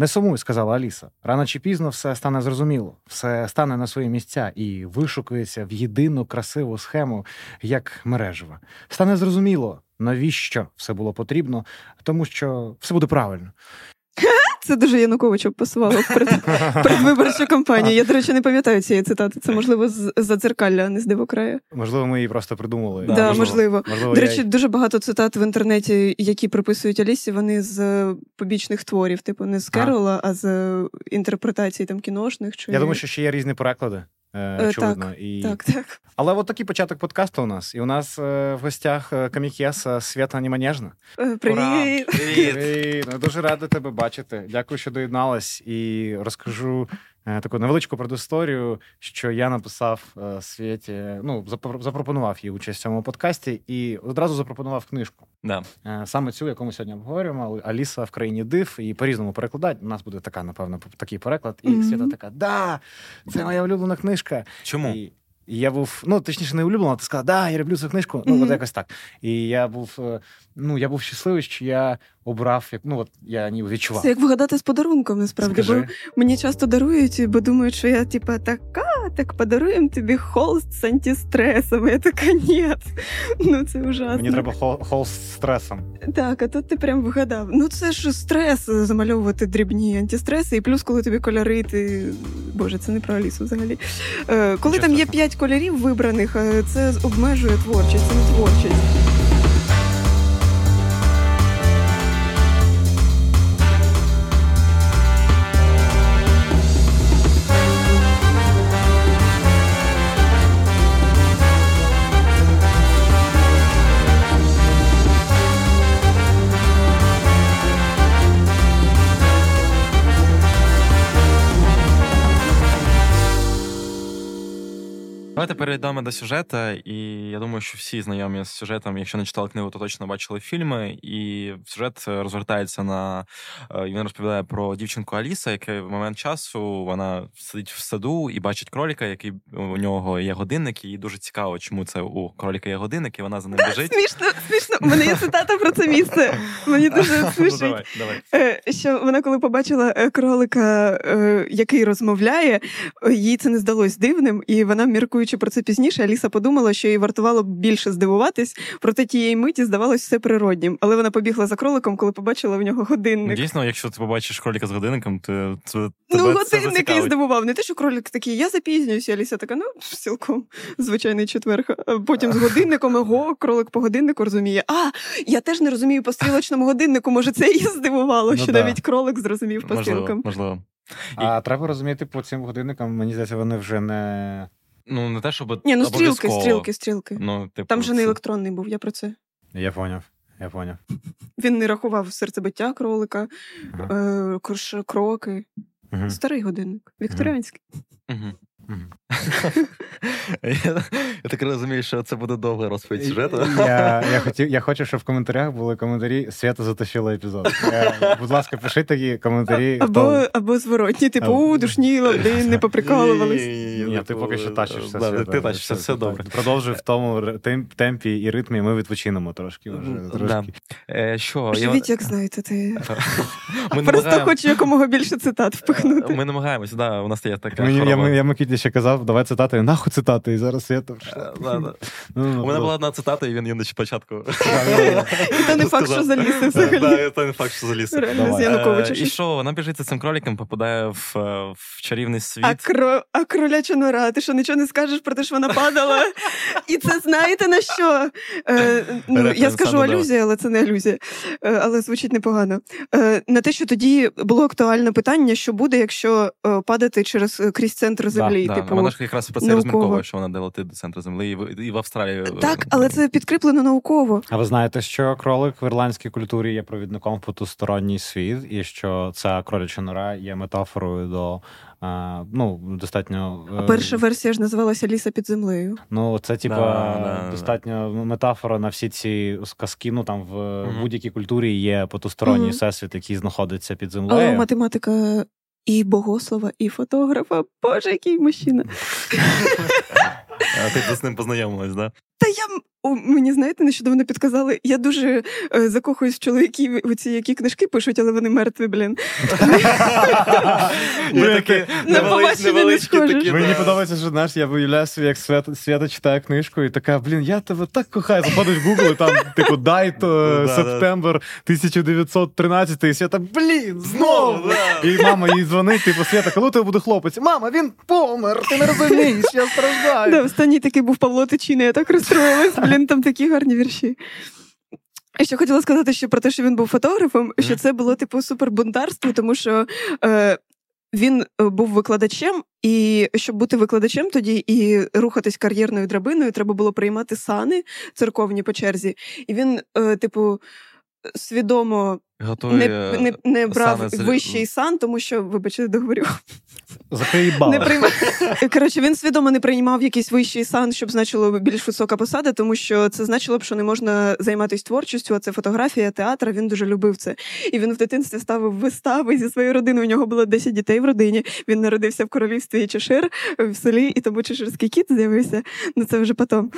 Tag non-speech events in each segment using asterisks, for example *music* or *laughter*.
Не сумуй, сказала Аліса. Рано чи пізно все стане зрозуміло, все стане на свої місця і вишукується в єдину красиву схему, як мережева. Стане зрозуміло, навіщо все було потрібно, тому що все буде правильно. Це дуже Януковичу пасувало в перед, *laughs* передвиборчу кампанію. Я, до речі, не пам'ятаю цієї цитати. Це можливо з задзеркалля, а не з дивокрая. Можливо, ми її просто придумали. Да, можливо. можливо. можливо. До речі, дуже багато цитат в інтернеті, які приписують Алісі, вони з побічних творів, типу не з Керола, а з інтерпретації там кіношних. Чи... Я думаю, що ще є різні переклади. Е, очевидно. Так, і... так, так. Але от такий початок подкасту у нас. І у нас е, в гостях камікеса Свята Німанежна. Привіт! Привіт! Привіт! Ну, дуже рада тебе бачити. Дякую, що доєдналась. І розкажу Е, таку невеличку предісторію, що я написав е, Світі, ну запропонував їй участь в цьому подкасті і одразу запропонував книжку. Да. Е, саме цю, яку ми сьогодні обговорюємо, Аліса в країні див і по-різному перекладати. У нас буде така, напевно, такий переклад. І mm-hmm. Свята така: Да, це моя улюблена книжка. Чому? І я був, ну точніше, не улюблена, ти сказала, да, я люблю цю книжку. Ну, mm-hmm. от якось так. І я був ну, я був щасливий, що я обрав, як ну от я ніби відчував. Це як вгадати з подарунком, насправді. Скажи. Бо мені часто дарують, бо думають, що я типа така, так подаруємо тобі холст з антистресом. Я така, ні. Ну це ужасно. Мені треба холст з стресом. Так, а тут ти прям вгадав. Ну це ж стрес замальовувати дрібні антистреси, і плюс, коли тобі кольори, ти боже, це не про Алісу взагалі. Е, Коли Чесно. там є п'ять кольорів вибраних, е, це обмежує творчість, це не творчість. Перейдемо до сюжету, і я думаю, що всі знайомі з сюжетом, якщо не читали книгу, то точно бачили фільми. І сюжет розвертається на е, він розповідає про дівчинку Аліса, яка в момент часу вона сидить в саду і бачить кроліка, який у нього є годинник, і їй дуже цікаво, чому це у кроліка є годинник, і вона за ним біжить. Смішно, смішно. У мене є цитата про це місце. Мені *laughs* дуже ну, смішить. Е, що вона, коли побачила е, кролика, який розмовляє, їй це не здалось дивним, і вона міркуючи про це пізніше, Аліса подумала, що їй вартувало більше здивуватись, проте тієї миті здавалось все природнім. Але вона побігла за кроликом, коли побачила в нього годинник. Дійсно, якщо ти побачиш кролика з годинником, то це ну годинник її здивував. Не те, що кролик такий, я запізнююся. Аліса така, ну цілком звичайний четверг. Потім з *laughs* годинником ого, кролик по годиннику розуміє. А я теж не розумію по стрілочному годиннику. Може, це її здивувало, ну, що да. навіть кролик зрозумів по стрілкам. Можливо. А І... треба розуміти по цим годинникам, мені здається, вони вже не Ну, не те, щоб. Ні, ну стрілки, стрілки, стрілки. Ну, типу, Там же не електронний був, я про це. Я поняв. Я поняв. Він не рахував серцебиття кролика, ага. е, кроки. Ага. Старий годинник. Вікторіанський. Ага. *laughs* Я я так розумію, що це буде довга розповідь сюжету. Я я, хотів, я хочу, щоб в коментарях були коментарі Свята затащила епізод. Я, будь ласка, пиши такі коментарі. Або хто... або зворотні, типу, у, душніла, блін, не поприкалувались. Ні, ти поки що тащишся. Да, ти тащишся, все добре. Продовжуй в тому темпі і ритмі, ми відпочинемо трошки. трошки. Е, що? Живіть, як знаєте, ти. *laughs* Просто хочу якомога більше цитат впихнути. Ми намагаємося, да, у нас є така. Я Микиті ще казав, давай цитати, нахуй цитати, і зараз свято. Е, *laughs* ну, ну, У мене була одна цитата, і він її спочатку. Це *laughs* не факт, що заліз взагалі. Це не факт, що заліз. Е, і що, вона біжить за цим кроліком, попадає в е, чарівний світ. А кроляча нора, ти що нічого не скажеш про те, що вона падала? І це знаєте на що? Ну, я скажу алюзія, але це не алюзія. Але звучить непогано. На те, що тоді було актуальне питання, що буде, якщо падати через крізь центр землі. Да, типу, Вона ж якраз про це розмірковує, що вона долетить до центру землі, і, і в Австралії. Так, але це підкріплено науково. А ви знаєте, що кролик в ірландській культурі є провідником в потусторонній світ, і що ця кроляча нора є метафорою до. А, ну, достатньо... А перша версія ж називалася Ліса під землею. Ну, це, типа, да, да, достатньо да. метафора на всі ці сказки. Ну, там в uh будь-якій культурі є потусторонній uh всесвіт, який знаходиться під землею. Але математика і богослова, і фотографа. Боже, який мужчина. *laughs* А Ти з ним познайомилась, да? Та я о, мені знаєте, нещодавно підказали. Я дуже е, закохуюсь в чоловіків, у ці які книжки пишуть, але вони мертві, блін. *laughs* Мені подобається, що знаєш, я виявляю собі, як Свята, Свята читає книжку, і така, блін, я тебе так кохаю. Заходиш в Google, і там, типу, дайт септембр 1913, і Свята, блін, знову. І мама їй дзвонить, типу, Свята, коли тебе буде хлопець? Мама, він помер, ти не розумієш, я страждаю. Да, Останній такий був Павло Тичина, я так розстроїлась, блін, там такі гарні вірші. І ще хотіла сказати що про те, що він був фотографом, що це було типу супербунтарство, тому що е, він е, був викладачем, і щоб бути викладачем тоді і рухатись кар'єрною драбиною, треба було приймати сани церковні по черзі. І він, е, типу, свідомо Готує не, не, не брав сани вищий сан, тому що, вибачте, договорю. Не приймав. *laughs* Коротше, він свідомо не приймав якийсь вищий сан, щоб значило більш висока посада, тому що це значило б, що не можна займатися творчістю, а це фотографія, театр. Він дуже любив це. І він в дитинстві ставив вистави зі своєю родиною. У нього було 10 дітей в родині. Він народився в королівстві Чешир в селі, і тому чеширський кіт з'явився. Ну це вже потім.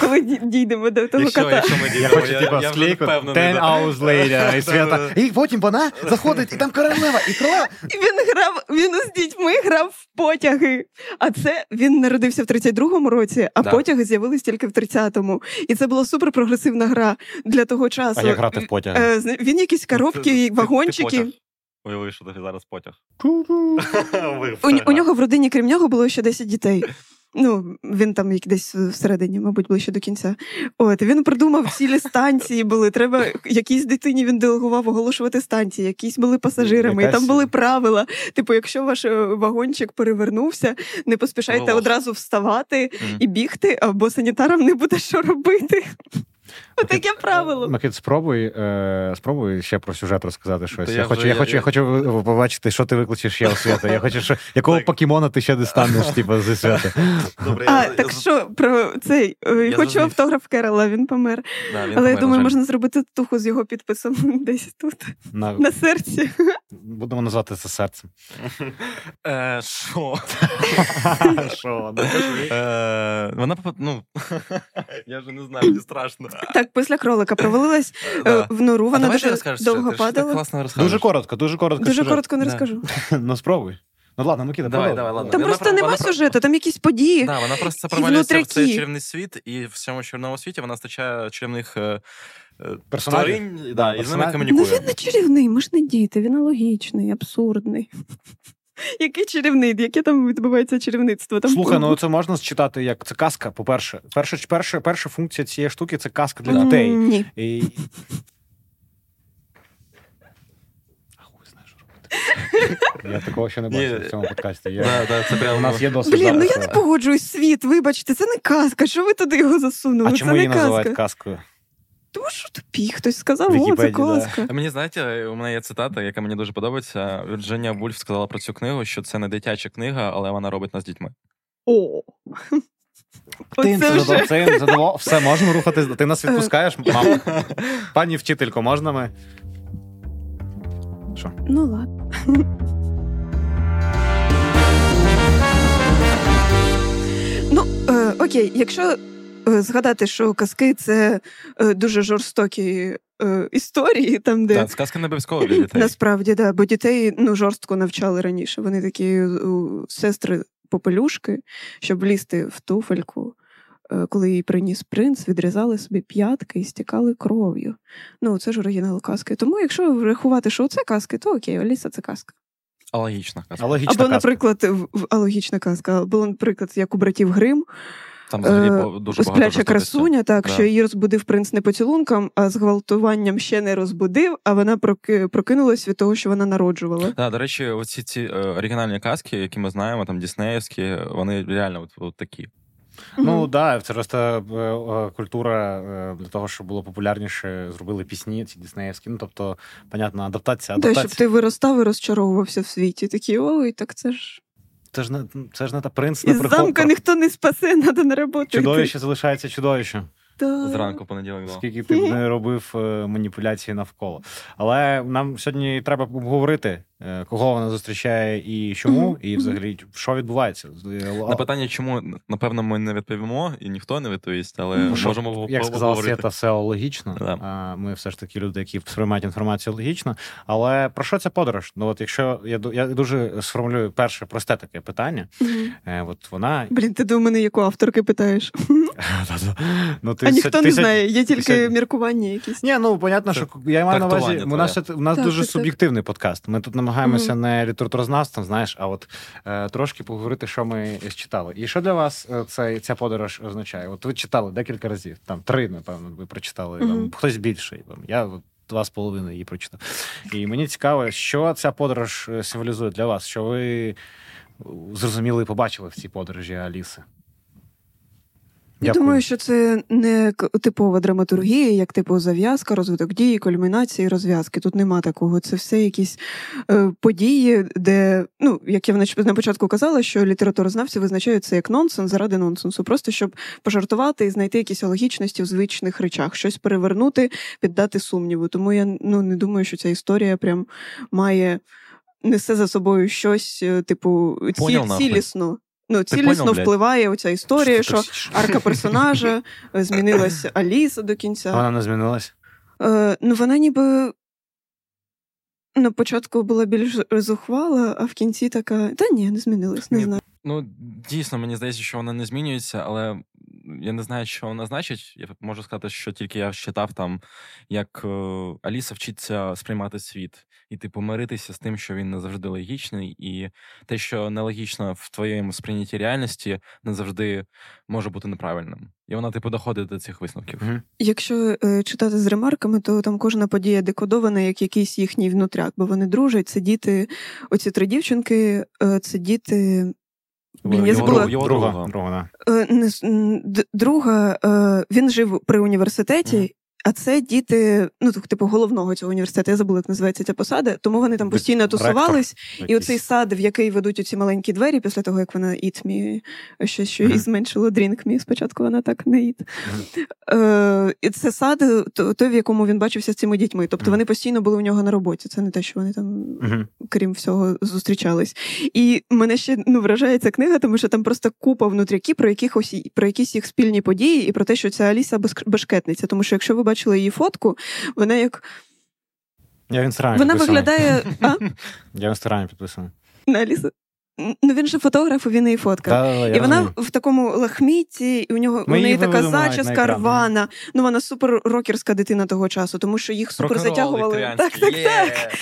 Коли дійдемо до того Якщо, кота. якщо ми Я дійдемо, хочу, я, типа, я вже впевнений. 10 hours later, і Свята. *laughs* І потім вона заходить, і там королева, і королева. І він грав, він з дітьми грав в потяги. А це він народився в 32-му році, а Да. потяги з'явились тільки в 30-му. І це була супер прогресивна гра для того часу. А як грати в потяги? Е, Він якісь Ти- коробки, ти- ти вагончики. Уяви, що зараз потяг. *laughs* У нього в родині, крім нього, було ще 10 дітей. Ну, він там як десь всередині, мабуть, ближче до кінця. От він придумав цілі *laughs* станції були. Треба якійсь дитині він делегував оголошувати станції, якісь були пасажирами, і там були правила. Типу, якщо ваш е, вагончик перевернувся, не поспішайте Волос. одразу вставати Мгм. і бігти, або санітарам не буде що робити. *laughs* Таке правило. Микит, спробуй, е, спробуй ще про сюжет розказати щось. Я, я хочу, я, я- хочу, я я- хочу побачити, що ти викличеш ще у свята. Я хочу, що якого Так. покемона ти ще дістанеш, *laughs* типу, зі свята. Добре, А, я- так я- що про цей е, Я хочу автограф Керала, він помер. Да, він Але я думаю, жаль. можна зробити туху з його підписом *laughs* десь тут, На, на серці. будемо назвати це серцем. *laughs* Е, Що? Що? Е, Вона попа- ну, я вже не знаю, мені страшно. Так, після кролика провалилась *laughs* е, Да. в нору, вона дуже розкажеш довго ти падала. класно. Дуже коротко, дуже коротко. Дуже сюжет. коротко не Да. розкажу. *laughs* Ну спробуй. Ну ладно, Микита, Давай, давай, ладно. Там Вона просто нема вона сюжету, там якісь події. Да, вона просто провалюється в цей чарівний світ, і в цьому чарівному світі вона стачає чарівних е, е, тварин, да, і з ними Персонажів. Ну він не чарівний, ми ж не діти, він алогічний, абсурдний. *laughs* Який чарівний? Яке там відбувається чарівництво? Там Слухай, ну це можна считати як це казка, по-перше. Перша, перша, перша функція цієї штуки це казка для дітей. Ні. І... *laughs* А хуй знає, що робити. Я такого ще не бачив в цьому подкасті. Я... Да, да, це У нас є досвід. Блін, ну я не погоджуюсь, світ, вибачте, це не казка. Що ви туди його засунули? А це чому не її називають казка. казкою? Тому що тупі, хтось сказав, о, це Вікіпедії, да. Мені знаєте, у мене є цитата, яка мені дуже подобається. Вірджинія Вульф сказала про цю книгу, що це не дитяча книга, але вона робить нас дітьми. О. Ти Оце це вже. задов- це їм Все, можемо рухатись. Ти нас відпускаєш, *laughs* мам. Пані вчителько, можна ми? Що? Ну ладно. ну, е, окей, якщо е, згадати, що казки це е, дуже жорстокі е, історії, там, де Так, сказка не обов'язково для дітей. насправді, да, бо дітей ну, жорстко навчали раніше. Вони такі сестри попелюшки, щоб влізти в туфельку. е, Коли їй приніс принц, відрізали собі п'ятки і стікали кров'ю. Ну, це ж оригінал казки. Тому, якщо врахувати, що це казки, то окей, Аліса це казка. Алогічна казка. Алогічна Або, казка. наприклад, алогічна казка. Або, наприклад, як у братів Грим, Там взагалі е, дуже багато спляча красуня, так, Да. що її розбудив принц не поцілунком, а зґвалтуванням ще не розбудив, а вона прокинулась від того, що вона народжувала. Да, до речі, оці ці е, оригінальні казки, які ми знаємо, там Діснеївські, вони реально от, от такі. Ну так, да, це просто е, культура для того, щоб було популярніше, зробили пісні, ці диснеївські. Ну, тобто, понятно, адаптація, Да, адаптація. щоб ти виростав і розчаровувався в світі. Такі, ой, так це ж Це ж не це ж не та принц не із замка ніхто не спасе, треба на роботу. йти». Чудовище залишається чудовищем. Зранку понеділок. Да. Скільки ти б не робив е, маніпуляції навколо. Але нам сьогодні треба обговорити, е, кого вона зустрічає і чому, і взагалі що відбувається. На питання, чому напевно ми не відповімо, і ніхто не відповість, але mm-hmm. можемо як сказала Свята, все логічно. Да. Ми все ж таки люди, які сприймають інформацію логічно. Але про що ця подорож? Ну от якщо я я дуже сформулюю перше просте таке питання, mm-hmm. от вона блін, ти до мене яку авторки питаєш? Ну, ти, А ніхто ти, не ти, знає, є тільки ти, міркування якісь. Ні, ну понятно, що я маю на увазі. У нас у нас так, дуже так, суб'єктивний подкаст. Ми тут намагаємося mm не літературознавством, знаєш, а от е, трошки поговорити, що ми читали. І що для вас е, цей, ця подорож означає? От ви читали декілька разів, там три, напевно, ви прочитали, mm там, хтось більший. Там, я Два з половиною її прочитав. І мені цікаво, що ця подорож е, символізує для вас, що ви зрозуміли і побачили в цій подорожі Аліси. Я думаю, що це не типова драматургія, як типу зав'язка, розвиток дії, кульмінації, розв'язки. Тут нема такого. Це все якісь е, події, де, ну, як я на початку казала, що літературознавці визначають це як нонсенс заради нонсенсу, просто щоб пожартувати і знайти якісь логічності в звичних речах, щось перевернути, піддати сумніву. Тому я ну, не думаю, що ця історія прям має несе за собою щось, е, типу, ці, цілісно. Ну, цілісно понял, впливає оця історія, що, що арка персонажа *laughs* змінилася Аліса до кінця. Вона не змінилась? Е, Ну, вона ніби на початку була більш зухвала, а в кінці така. Та ні, не змінилась, не ні. знаю. Ну, дійсно, мені здається, що вона не змінюється, але я не знаю, що вона значить. Я можу сказати, що тільки я читав там, як е, Аліса вчиться сприймати світ і типу миритися з тим, що він не завжди логічний, і те, що нелогічно в твоєму сприйнятті реальності, не завжди може бути неправильним. І вона, типу, доходить до цих висновків. Угу. Якщо е, читати з ремарками, то там кожна подія декодована як якийсь їхній внутряк, бо вони дружать. Це діти, оці три дівчинки, е, це діти. Блін, я забула. Його друга. Друга, е, друга е, він жив при університеті, а це діти, ну типу головного цього університету, я забула, як називається ця посада, тому вони там постійно тусувались. І оцей сад, в який ведуть оці маленькі двері, після того як вона me, ще що їй зменшило drink me, Спочатку вона так не eat. Е, І це сад, той, в якому він бачився з цими дітьми. Тобто вони постійно були у нього на роботі. Це не те, що вони там, крім всього, зустрічались. І мене ще ну, вражає ця книга, тому що там просто купа внутряки про якихось про якісь їх спільні події і про те, що ця Аліса бешкетниця. Тому що якщо ви бачила її фотку, вона як. Я в інстаграмі Вона виглядає. А? *laughs* Я в інстаграмі підписаний. На Алісу. Ну він же фотограф, і він її фоткав. Да, і вона розумію. в такому лахміті, і у нього у неї така зачіска рвана. Ну вона супер рокерська дитина того часу, тому що їх супер затягували. Так, так, yeah. так.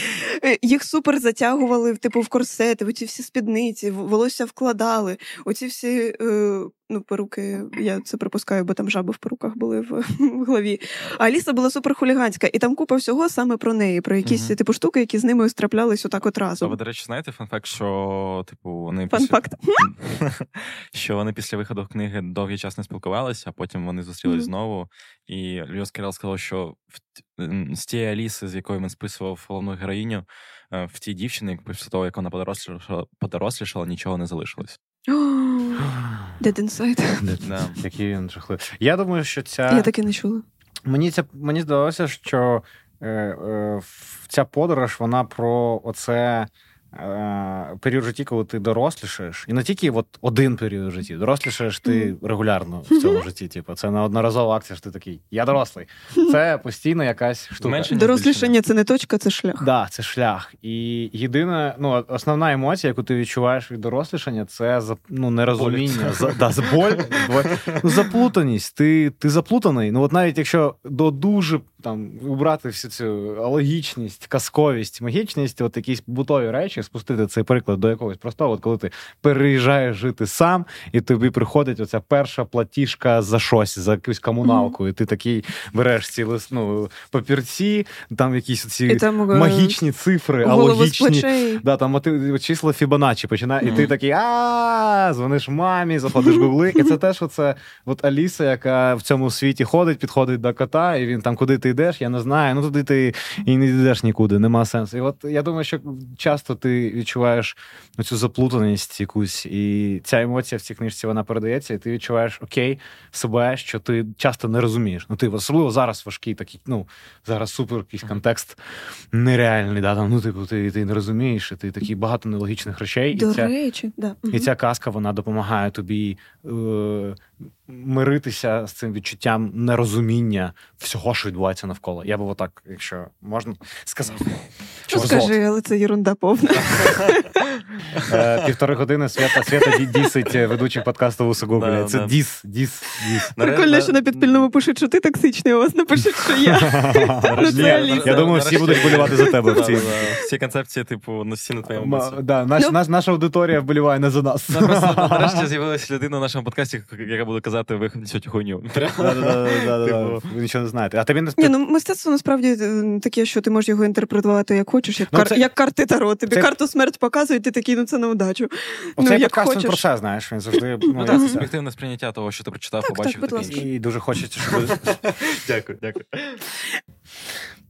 Їх супер затягували, типу, в корсети, оці всі спідниці, волосся вкладали. Оці всі е, Ну, перуки, я це припускаю, бо там жаби в перуках були в, *laughs* в голові. А Аліса була суперхуліганська, і там купа всього саме про неї, про якісь mm-hmm. типу штуки, які з ними страплялись отак от разом. А ви, до речі, знаєте fun fact, що типу вони Fun fact. Після... *laughs* що вони після виходу книги довгий час не спілкувалися, а потім вони зустрілись mm-hmm. знову. І Льюїс Керрол сказав, що в... з тієї Аліси, з якою він списував головну героїню, е, в тій дівчині, після того, як вона подорослішала, подорослішала нічого не залишилось. *gasps* Dead Inside. Який він жахливий. Я думаю, що ця. Я таки не чула. Мені ця мені здалося, що е, е, ця подорож вона про оце період житті, коли ти дорослішаєш, і не тільки от один період в житті, дорослішаєш ти регулярно в цьому житті. Типу, це не одноразова акція, що ти такий, я дорослий. Це постійно якась штука. Дорослішання це не точка, це шлях. Так, да, це шлях. І єдина, ну, основна емоція, яку ти відчуваєш від дорослішання, це ну, нерозуміння, за, да, боль, *laughs* ну, заплутаність. Ти ти заплутаний. Ну, от навіть якщо до дуже там убрати всю цю логічність, казковість, магічність, от якісь бутові речі спустити цей приклад до якогось простого, от коли ти переїжджаєш жити сам, і тобі приходить оця перша платіжка за щось, за якусь комуналку, mm-hmm. і ти такий береш ці ну, папірці, там якісь ці там, е, магічні цифри, а логічні да, там числа Фібоначчі починає, mm-hmm. і ти такий а дзвониш мамі, заплатиш гугли. І це *laughs* те, що це от Аліса, яка в цьому світі ходить, підходить до кота, і він там, куди ти йдеш, я не знаю. Ну туди ти і не йдеш нікуди, нема сенсу. І от я думаю, що часто ти відчуваєш цю заплутаність якусь, і ця емоція в цій книжці вона передається, і ти відчуваєш окей себе, що ти часто не розумієш. Ну ти особливо зараз важкий такий, ну зараз супер якийсь контекст нереальний. Да, там, ну типу, ти ти не розумієш, і ти такі багато нелогічних речей. До і ця, речі, да. І ця казка вона допомагає тобі е, миритися з цим відчуттям нерозуміння всього, що відбувається навколо. Я би отак, якщо можна сказати. Що скажи, але це єрунда повна. Е, півтори години свята свята дісить ведучих подкасту Гоголя. Це діс, діс, діс. Прикольно, що на підпільному пишуть, що ти токсичний, а у вас напишуть, що я. Ну, я думаю, всі будуть болювати за тебе в цій. Всі концепції, типу, на всі на твоєму ну, Наша аудиторія вболіває не за нас. Нарешті з'явилася людина в нашому подкасті, яка буде казати, ви *laughs* цю хуйню. *laughs* Типу. Ви нічого не знаєте. А тобі не Ні, ну мистецтво насправді е, таке, що ти можеш його інтерпретувати як хочеш, як кар... як карти Таро. Тобі карту смерть показують, ти такий, ну це на удачу. Оцей ну, подкаст про це, знаєш, він завжди ну, це суб'єктивне сприйняття того, що ти прочитав, побачив. І дуже хочеться, щоб. *laughs* Дякую, дякую.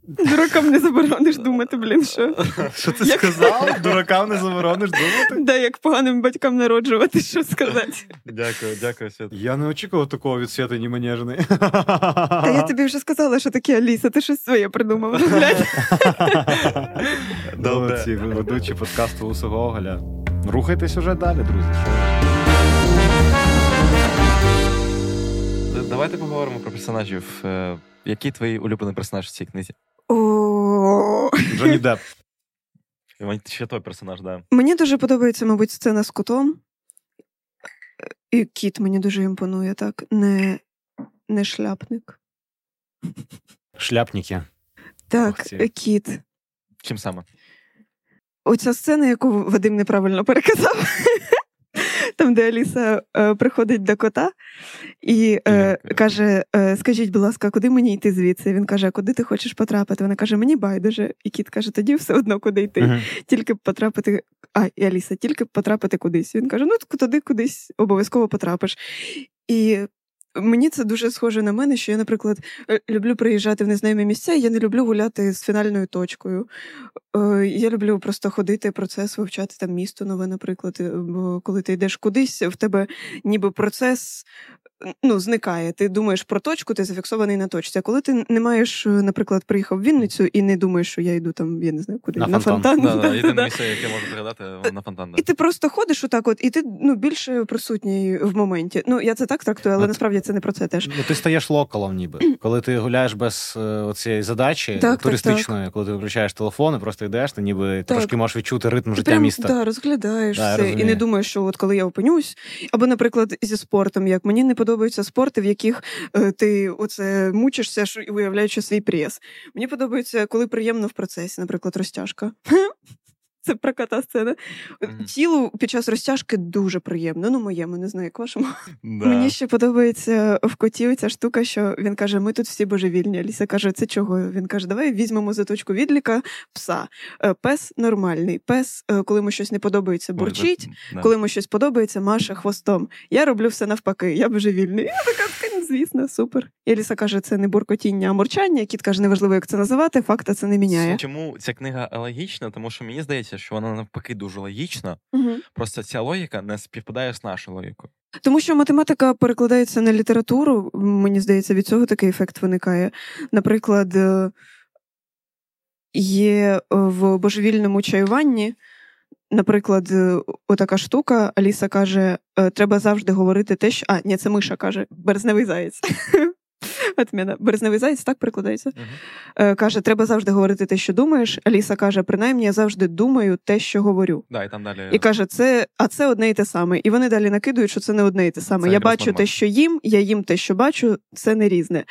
Дуракам не заборониш думати, блін, що. Що ти як... сказав? Дуракам не заборониш думати? Да, як поганим батькам народжувати, що сказати. Дякую, дякую, Свят. Я не очікував такого від Свята Німанежної. Та я тобі вже сказала, що таке Аліса, ти щось своє придумав. Добре. Ці ведучі подкасту Усого Гоголя. Рухайтесь уже далі, друзі. Давайте поговоримо про персонажів. Е, який твій улюблений персонаж в цій книзі? Джонні Депп. *laughs* Ще той персонаж, да. Мені дуже подобається, мабуть, сцена з котом. І кіт мені дуже імпонує, так. Не не шляпник. Шляпники. Так, кіт. Чим саме? Оця сцена, яку Вадим неправильно переказав там, де Аліса е, приходить до кота і е, каже: е, Скажіть, будь ласка, куди мені йти звідси? Він каже: Куди ти хочеш потрапити? Вона каже: Мені байдуже. І кіт каже: Тоді все одно куди йти. Uh-huh. Тільки потрапити. А, і Аліса, тільки потрапити кудись. Він каже: Ну, туди кудись обов'язково потрапиш. І Мені це дуже схоже на мене, що я, наприклад, е, люблю приїжджати в незнайомі місця, я не люблю гуляти з фінальною точкою. Е, я люблю просто ходити, процес, вивчати там місто нове, наприклад. Е, бо коли ти йдеш кудись, в тебе ніби процес ну, зникає. Ти думаєш про точку, ти зафіксований на точці. А коли ти не маєш, наприклад, приїхав в Вінницю і не думаєш, що я йду там, я не знаю, куди на, на фонтан. фонтан. Да, да, Єдине місце, яке можу пригадати, на фонтан. І ти просто ходиш отак, от, і ти ну, більше присутній в моменті. Ну, я це так трактую, але от, насправді це не про це теж. Ну, Ти стаєш локалом, ніби. *clears throat* Коли ти гуляєш без е, цієї задачі так, туристичної, так, коли ти виключаєш телефон і просто йдеш, ти ніби трошки можеш відчути ритм життя прям, міста. Так, розглядаєш все і не думаєш, що от коли я опинюсь, або, наприклад, зі спортом, як мені не подобаються спорти, в яких е, ти оце мучишся, уявляючи свій прес. Мені подобається, коли приємно в процесі, наприклад, розтяжка. Це проката сцена. Mm-hmm. Тілу під час розтяжки дуже приємно. Ну, моєму, не знаю, як вашому. Да. Мені ще подобається в коті ця штука, що він каже: ми тут всі божевільні. Аліса каже, це чого? Він каже, давай візьмемо за точку відліка пса. Е, пес нормальний. Пес, е, коли йому щось не подобається, бурчить, коли йому щось подобається, маше хвостом. Я роблю все навпаки, я божевільний. *laughs* Я така, звісно, супер. І Аліса каже, це не буркотіння, а мурчання. Кіт каже, неважливо, як це називати, факта це не міняє. Чому ця книга логічна? Тому що мені здається здається, що вона навпаки дуже логічна. Угу. Просто ця логіка не співпадає з нашою логікою. Тому що математика перекладається на літературу, мені здається, від цього такий ефект виникає. Наприклад, е, є в божевільному чаюванні. Наприклад, е, отака штука, Аліса каже: «Е, треба завжди говорити те, що. А, ні, це Миша каже, березневий заєць. *laughs* Отміна. Березневий зайць так прикладається. Uh-huh. Каже, треба завжди говорити те, що думаєш. Аліса каже, принаймні я завжди думаю те, що говорю. Да, І там далі... І каже, це, а це одне і те саме. І вони далі накидують, що це не одне і те саме. Це я бачу нормально. те, що їм, я їм те, що бачу, це не різне.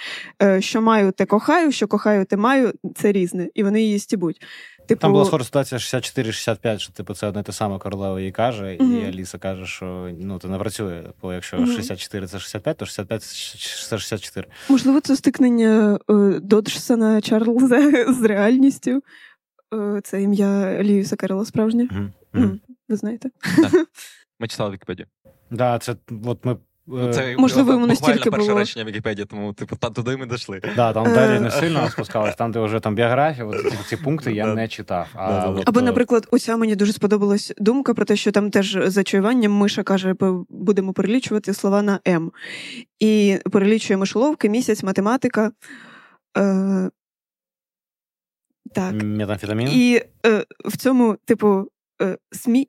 Е, що маю, те кохаю, що кохаю, те маю, це різне. І вони її стібуть. Типу... Там була схожа ситуація 64-65, що типу це одне те саме королева їй каже, mm-hmm. і Аліса каже, що ну це не працює. Бо якщо mm-hmm. 64 це 65, то 65 це 64. Можливо, це стикнення е, Доджсона Чарльза з реальністю. Е, це ім'я Льюіса Керрела справжнє. Mm-hmm. Ви знаєте? Так. *laughs* Ми читали Вікіпедію. Да, це от ми це Можливо, йому настільки буквально перше було. речення Вікіпедії, тому типу та туди ми дійшли. Да, там Е. далі не сильно спускалось, там, де вже там біографія, от ці, ці пункти я не читав. А, от, Або, е, наприклад, оця мені дуже сподобалась думка про те, що там теж за чуюванням Миша каже, будемо перелічувати слова на М. І перелічує мишоловки, місяць, математика. Е, так. метамфетамін. І е, в цьому, типу, е, смі...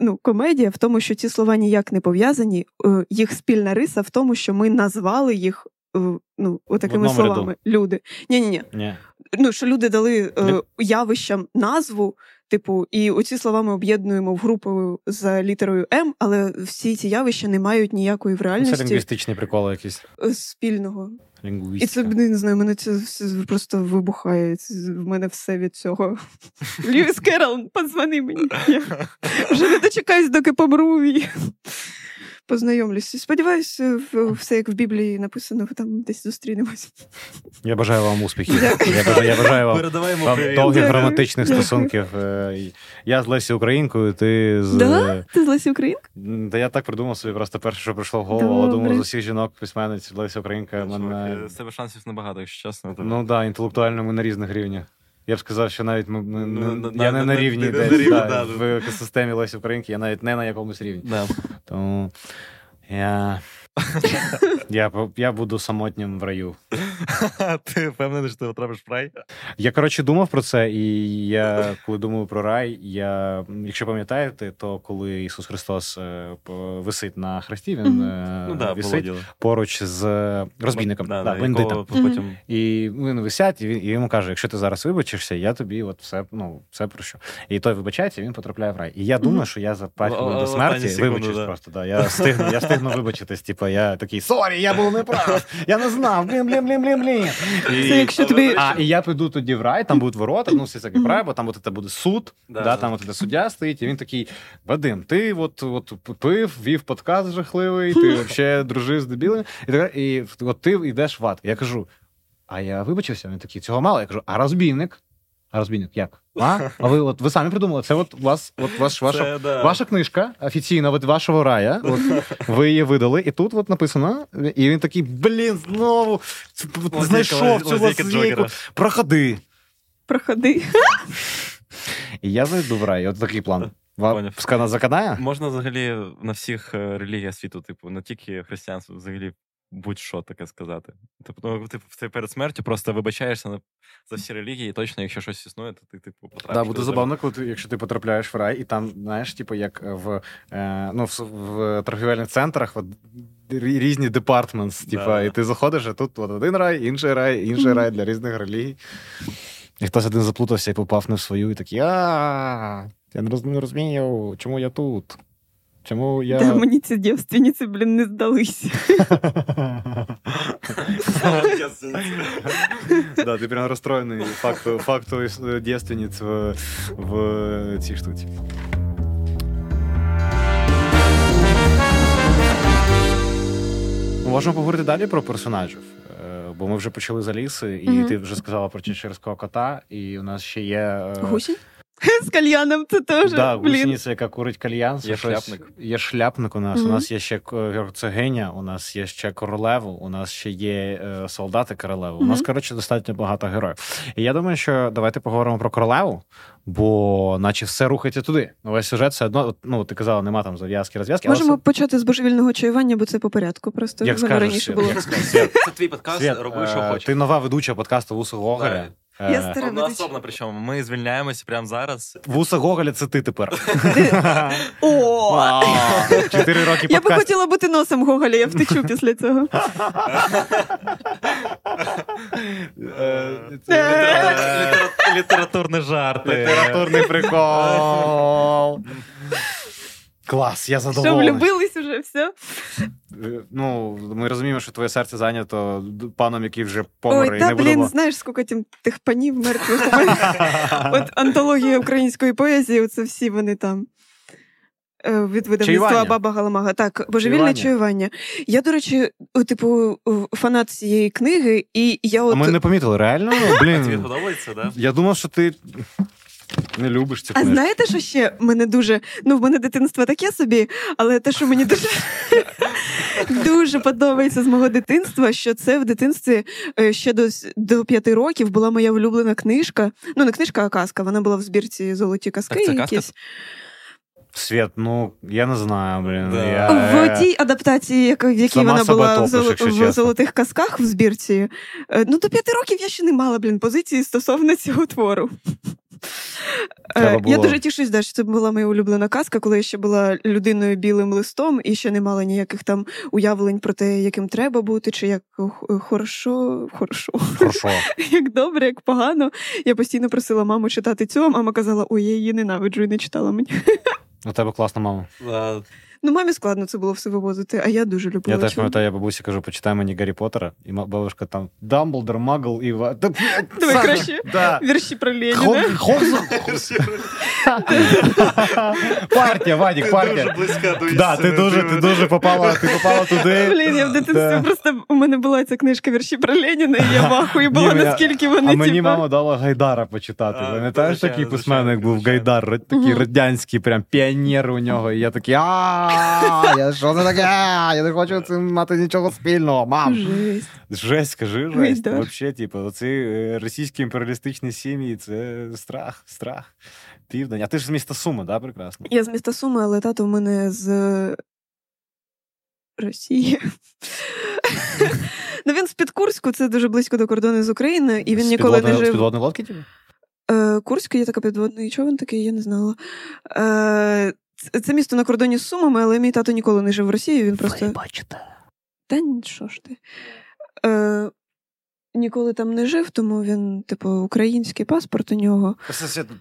ну, комедія в тому, що ці слова ніяк не пов'язані. Е, їх спільна риса в тому, що ми назвали їх е, ну, отакими одному словами. Люди. Ні-ні-ні. Ні. Ну, що люди дали е, явищам назву, типу, і оці слова ми об'єднуємо в групу за літерою М, але всі ці явища не мають ніякої в Це реальності лінгвістичні приколи якісь. е, спільного. І це Лінгвістика. не знаю, мене це все просто вибухає. В мене все від цього. *laughs* Льюіс Керол, подзвони мені. Я вже не дочекаюсь, доки помру і познайомлюся. Сподіваюся, все як в Біблії написано, там десь зустрінемось. Я бажаю вам успіхів. Я бажаю, я бажаю вам, вам довгих Дякую. романтичних Дякую. стосунків. Е, Я з Лесі Українкою, ти з. Да? Ти з Лесі Українка? М, Та я так придумав собі, просто перше, що прийшло в голову, але думаю, з усіх жінок письменниць Леся Українка мене. З тебе шансів небагато, якщо чесно. Ну так, да, інтелектуально ми на різних рівнях. Я б сказав, що навіть ми, не, Ну, я на- не на- рівні не десь рівні, да, да, в екосистемі Лесі Українки, я навіть не на якомусь рівні. Да. Тому я, я, я буду самотнім в раю. *laughs* Ти впевнений, що ти потрапиш в рай? Я коротше думав про це, і я коли думаю про рай, я якщо пам'ятаєте, то коли Ісус Христос е, висить на хресті, він е, Ну да, висить поруч з розбійником, Да, да, да, бандитом. якого потім І він висять, і він і йому каже: якщо ти зараз вибачишся, я тобі от все, ну, все прощу. І той вибачається, і він потрапляє в рай. І я думаю, що я за О- п'ять хвилин о- до смерті вибачусь просто. Да. Я встигну, я встигну вибачитись. Типу, я такий sorry, я був неправ. Я не знав. Блін, блін, блін, блін, блін. І- Це якщо тобі- А, і я піду тоді в рай, там будуть ворота, ну все таке правильно, бо там от це буде суд, Да, да, да. там от це суддя стоїть, і він такий: Вадим, ти от, от пив, вів подкаст жахливий, ти *laughs* взагалі дружив з дебілами, і, так, і от ти йдеш в ад. Я кажу: а я вибачився, він такий, цього мало. Я кажу, а розбійник? А розбійник як? А? А ви от ви самі придумали? Це от вас, от ваш, ваша, Це, да. ваша книжка офіційна від вашого рая. От, ви її видали, і тут от написано. І він такий, блін, знову Лазейка, знайшов цю лазейку. Проходи. Проходи. І я зайду в рай. От такий план. Скана заканає? Можна взагалі на всіх е, релігіях світу, типу, не тільки християнство, взагалі будь-що таке сказати. Тобто, ну, типу, ти перед смертю просто вибачаєшся на- за всі релігії, і точно, якщо щось існує, то ти, типу, потрапиш. Да, буде забавно, коли ти, якщо ти потрапляєш в рай, і там, знаєш, типу, як в, е, ну, в, в торгівельних центрах от, різні departments, типу, Да. і ти заходиш, а тут от один рай, інший рай, інший рай для різних релігій. І хтось один заплутався і попав не в свою, і такий, а я не розумію, чому я тут? Чому я. Та мені ці дівственниці, блін, не здались. *laughs* Да, ти прям розстроєний факту, факту дівственниць в, в цій штуці. Можемо поговорити далі про персонажів. Е, Бо ми вже почали за ліси, і Мгм. ти вже сказала про чеширського кота, і у нас ще є. е, Гусінь? З кальяном це теж. Да, гусениця, яка курить кальян. Є щось- шляпник. Є шляпник у нас. Мгм. У нас є ще герцогиня, у нас є ще королеву, у нас ще є е, солдати королеви. У нас, коротше, достатньо багато героїв. І я думаю, що давайте поговоримо про королеву, бо наче все рухається туди. Ну, Весь сюжет все одно, ну, ти казала, нема там зав'язки, розв'язки. Можемо все- почати з божевільного чаювання, бо це по порядку. Просто Як скажеш, раніше було. як Це твій подкаст, роби, що е, хочеш. Ти нова ведуча подкасту Вуса Гоголя. Е, Я ведуча. Причому ми звільняємося прямо зараз. Вуса Гоголя це ти тепер. *laughs* О! Чотири роки Я би хотіла бути носом Гоголя, я втечу після цього. *laughs* Е, Літера- Літературні жарти. Літературний прикол. Клас, я Що задоволений. влюбились уже, все. Ну, ми розуміємо, що твоє серце зайнято паном, який вже помер Ой, і та не блін, будемо. знаєш, скільки тим тих панів мертвих. *laughs* От антологія української поезії, оце всі вони там. е, Від видавництва Баба Галамага. Так, божевільне Чаювання. чаювання. Я, до речі, о, типу, фанат цієї книги, і я А ми не помітили, реально? *laughs* Тобі подобається, да? Я думав, що ти. Не любиш цю А знаєте, що ще мене дуже. Ну, в мене дитинство таке собі, але те, що мені дуже *laughs* дуже подобається з мого дитинства, що це в дитинстві е, ще до до п'яти років була моя улюблена книжка. Ну, не книжка, а казка. Вона була в збірці Золоті казки. Так, це якісь. Казка? Світ, ну я не знаю, блін. Да. Я... В тій адаптації, в якій Сама вона була топиш, в, зол... в золотих казках в збірці. Е, ну, до п'яти років я ще не мала, блін, позиції стосовно цього твору. Е, було... Я дуже тішусь, да, що це була моя улюблена казка, коли я ще була людиною білим листом і ще не мала ніяких там уявлень про те, яким треба бути, чи як хорошо, хорошо. хорошо. *laughs* як добре, як погано. Я постійно просила маму читати цю, а мама казала: ой, я її ненавиджу і не читала мені. У тебе класна мама. Ну, мамі складно це було все вивозити, а я дуже люблю. Я теж пам'ятаю, я бабусі кажу, почитай мені Гаррі Поттера, і бабушка там Дамблдор, Магл і Давай краще. вірші про Леніна. Партія, Вадік, партія. Дуже близька до Да, ти дуже, ти дуже попала, ти попала туди. Блін, я в дитинстві просто у мене була ця книжка вірші про Леніна, і я вахую була, наскільки вони. А мені мама дала Гайдара почитати. Пам'ятаєш, такий письменник був Гайдар, такий радянський, прям піонер у нього. І я такий, а я що це таке? Я не хочу цим мати нічого спільного. Мам. Жесть. Жесть, скажи, жесть. Взагалі, типу, оці е, російські імперіалістичні сім'ї це страх, страх. Південь. А ти ж з міста Суми, да, прекрасно? Я з міста Суми, але тато в мене з Росії. Ну він з-під Курську, це дуже близько до кордону з Україною, і він ніколи не жив. З підводної лодки тобі? Е, Курський є така підводний човен такий, я не знала. Е, це місто на кордоні з Сумами, але мій тато ніколи не жив в Росії. Він просто... Ви бачите. Та що ж ти? Е, Ніколи там не жив, тому він, типу, український паспорт у нього.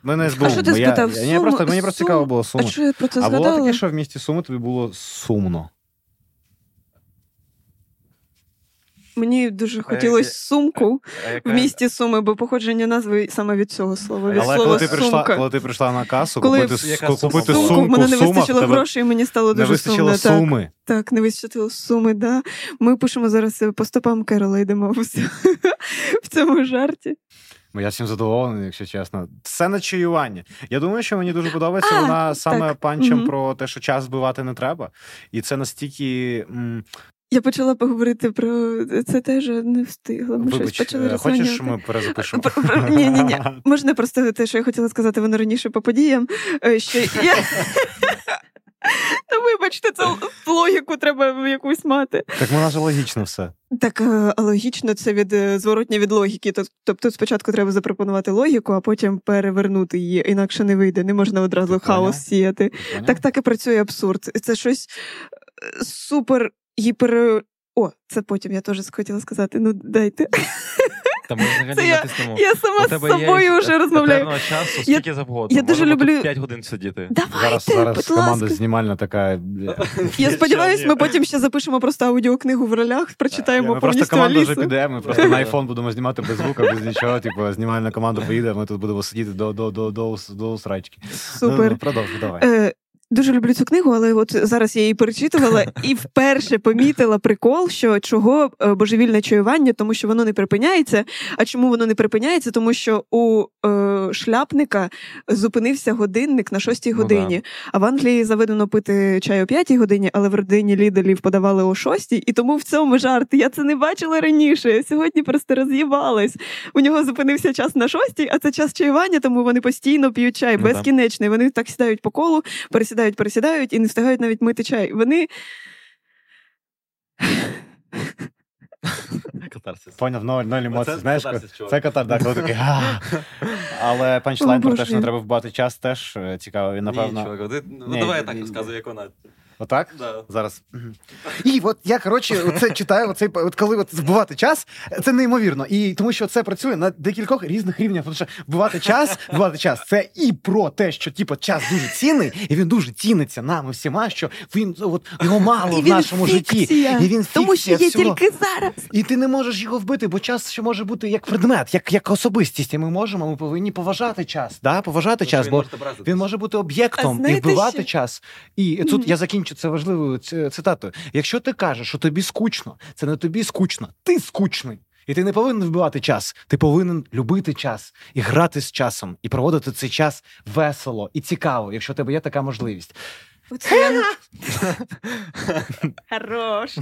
Мене збув. А що ти спитав? Я, я, просто, мені просто цікаво було Суми. А що я про це а згадала? було таке, що в місті Суми тобі було сумно. Мені дуже хотілося сумку в місті Суми, бо походження назви саме від цього слова. Від Але слова коли ти прийшла, коли ти прийшла на касу, коли купити, купити сумку, сумку, в мене не вистачило грошей, і мені стало дуже сумно. суми. Так, так, не вистачило суми, да. Ми пишемо зараз по стопам Керола, йдемо в *laughs* цьому жарті. Я всім задоволений, якщо чесно. Це не чаювання. Я думаю, що мені дуже подобається а, вона саме так. панчем mm-hmm. про те, що час збивати не треба. І це настільки м- я почала поговорити про це теж не встигла. Ми Вибач, щось почали е, Хочеш, що ми перезапишемо? Ні, ні, ні. *laughs* Можна просто те, що я хотіла сказати, воно раніше по подіям. Е, що я... *laughs* Та вибачте, це логіку треба якусь мати. Так вона ж логічно все. Так, е, логічно це від зворотня від логіки. Тобто спочатку треба запропонувати логіку, а потім перевернути її, інакше не вийде. Не можна одразу хаос сіяти. Так так і працює абсурд. Це щось супер гіпер. О, це потім я теж хотіла сказати. Ну, дайте. Та ми взагалі я, я сама з собою вже розмовляю. часу скільки завгодно. Я дуже люблю 5 годин сидіти. Давайте, Зараз зараз команда знімальна така. Я сподіваюся, ми потім ще запишемо просто аудіокнигу в ролях, прочитаємо ми повністю Просто команда вже піде, ми просто на айфон будемо знімати без звука, без нічого. Типу, знімальна команда поїде, ми тут будемо сидіти до до, до, до, до усрачки. Супер. Ну, ну, продовжуй, давай. Е, Дуже люблю цю книгу, але от зараз я її перечитувала *laughs* і вперше помітила прикол, що чого е, божевільне чаювання, тому що воно не припиняється. А чому воно не припиняється? Тому що у е, шляпника зупинився годинник на шостій ну годині. Ну, да. А в Англії заведено пити чай о п'ятій годині, але в родині лідерів подавали о шостій. І тому в цьому жарт я це не бачила раніше. Сьогодні просто роз'їбалась. У нього зупинився час на шостій, а це час чаювання, тому вони постійно п'ють чай ну, безкінечний. Вони так сідають по колу, пересідають пересідають, пересідають і не встигають навіть мити чай. Вони. Катарсис. Поняв, ноль, ноль емоцій. Знаєш, це катар, так, коли такий. Але панчлайн про те, що не треба вбати час, теж е, цікаво. Він напевно. Ні, чувак, ну давай я так розказую, як вона. Отак? Да. Зараз. І от я, коротше, оце читаю, оцей, от коли от вбивати час, це неймовірно. І тому що це працює на декількох різних рівнях. Тому що вбивати час, вбивати час це і про те, що типу, час дуже цінний, і він дуже ціниться нами всіма, що він от його мало і в нашому фікція. житті. І він Тому що є всього. тільки зараз. І ти не можеш його вбити, бо час ще може бути як предмет, як як особистість. І ми можемо, ми повинні поважати час. Да? Поважати час, бо він може бути об'єктом і вбивати що? час. І тут mm-hmm. я закінчу це важливою цитатою. Якщо ти кажеш, що тобі скучно, це не тобі скучно, ти скучний. І ти не повинен вбивати час. Ти повинен любити час і грати з часом, і проводити цей час весело і цікаво, якщо у тебе є така можливість. Оце... *laughs* Хорош.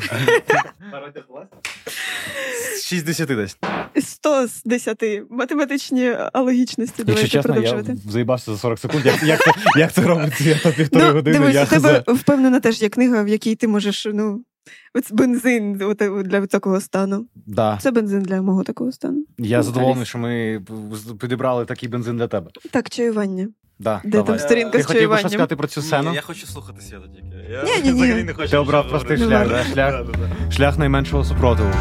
6 10 десь. 100 з 10. Математичні алогічності. Якщо чесно, продовжувати. я заїбався за 40 секунд. Як, як, це, як це робиться? Я на півтори ну, години. Дивись, я у тебе впевнена теж є книга, в якій ти можеш, ну. Ось бензин для такого стану. Да. Це бензин для мого такого стану. Я задоволений, що ми підібрали такий бензин для тебе. Так, чаювання. Да, Де там сторінка Ти з чаюванням? хотів сказати про цю сцену? Ні, я хочу слухати свята тільки. Я ні, ні, взагалі не хочу. Ти обрав простий шлях, да? шлях, шлях найменшого супротиву.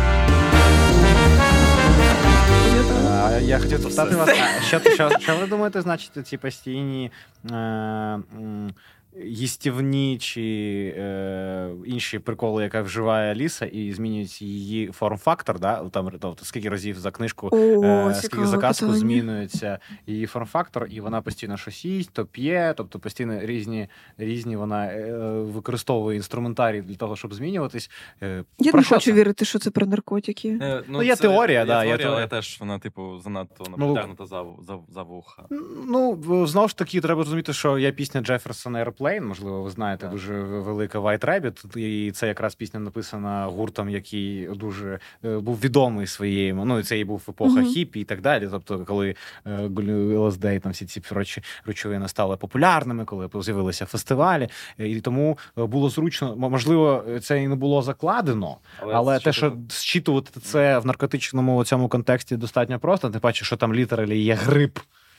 Я хотів запитати вас, що, що, що ви думаєте, значить ці постійні е, їстівні чи е, інші приколи, яка вживає Ліса, і змінюється її форм-фактор, да? Там тобто, скільки разів за книжку, О, е, скільки за казку змінюється її форм-фактор, і вона постійно щось їсть, то п'є, тобто постійно різні різні вона е, використовує інструментарій для того, щоб змінюватись. Е, я не хочу це? вірити, що це про наркотики. Е, ну, ну, Є це, теорія, да, теорія, є теорія. але теж вона, типу, занадто ну, за, за, за вуха. Ну, знову ж таки, треба розуміти, що є пісня Джеферсона Airplane, Plane, можливо, ви знаєте, дуже велика White Rabbit, І це якраз пісня написана гуртом, який дуже е, був відомий своєю. Ну і це і був епоха mm-hmm. хіпі і так далі. Тобто, коли е, ЛСД і там всі ці речовини стали популярними, коли з'явилися фестивалі, і тому е, було зручно, можливо, це і не було закладено, але, але те, що зчитувати це в наркотичному цьому контексті, достатньо просто. Ти бачиш, що там літералі є грип.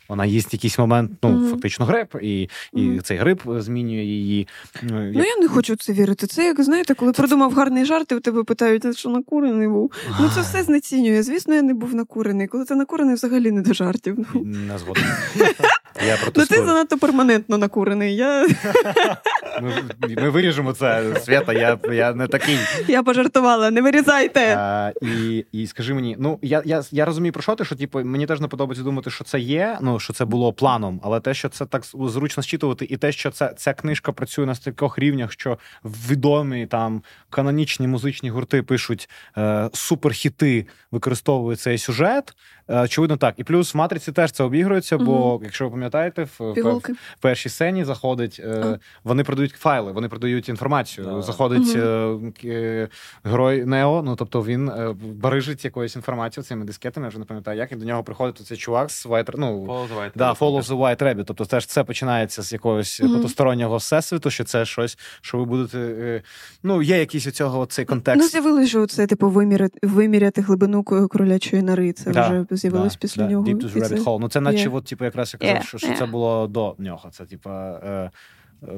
Вона їсть якийсь момент, ну mm-hmm. фактично гриб, і і mm-hmm. цей гриб змінює її. Ну, як... ну я не хочу це вірити. Це як знаєте, коли це... придумав гарний жарт, і у тебе питають, що накурений був. Ну це все знецінює. Звісно, я не був накурений. Коли ти накурений, взагалі не до жартів. Ну. Не згоден. *laughs* Я Ну ти занадто перманентно накурений. Я... Ми *laughs* ми виріжемо це, Свята, я я не такий. Я пожартувала, не вирізайте. А, І і скажи мені, ну я я, я розумію про що ти, що типу, мені теж не подобається думати, що це є, ну що це було планом, але те, що це так зручно зчитувати, і те, що це ця книжка працює на стількох рівнях, що відомі там канонічні музичні гурти пишуть е, суперхіти, використовують цей сюжет. Е, очевидно, так. І плюс в матриці теж це обігрується, бо, угу. якщо ви пам'ятаєте, в, в, в першій сцені заходить, е, вони продають файли, вони продають інформацію. Да. Заходить угу. е, герой Нео, ну тобто він е, барижить якоюсь інформацією цими дискетами, я вже не пам'ятаю, як і до нього приходить цей чувак з White, ну, Follow the White да, Follow the White Rabbit. Тобто теж це починається з якогось угу. потустороннього всесвіту, що це щось, що ви будете. Е, ну, є якийсь у цього цей контекст. Ну, з'явилося, що це типу виміряти, виміряти глибину кролячої нори. Це да. вже з'явилось да, після да. нього. Deep to Rabbit Hole. Ну це наче, yeah. от, типу, якраз я казав, yeah. що, що це було до нього. Це типу, е, е,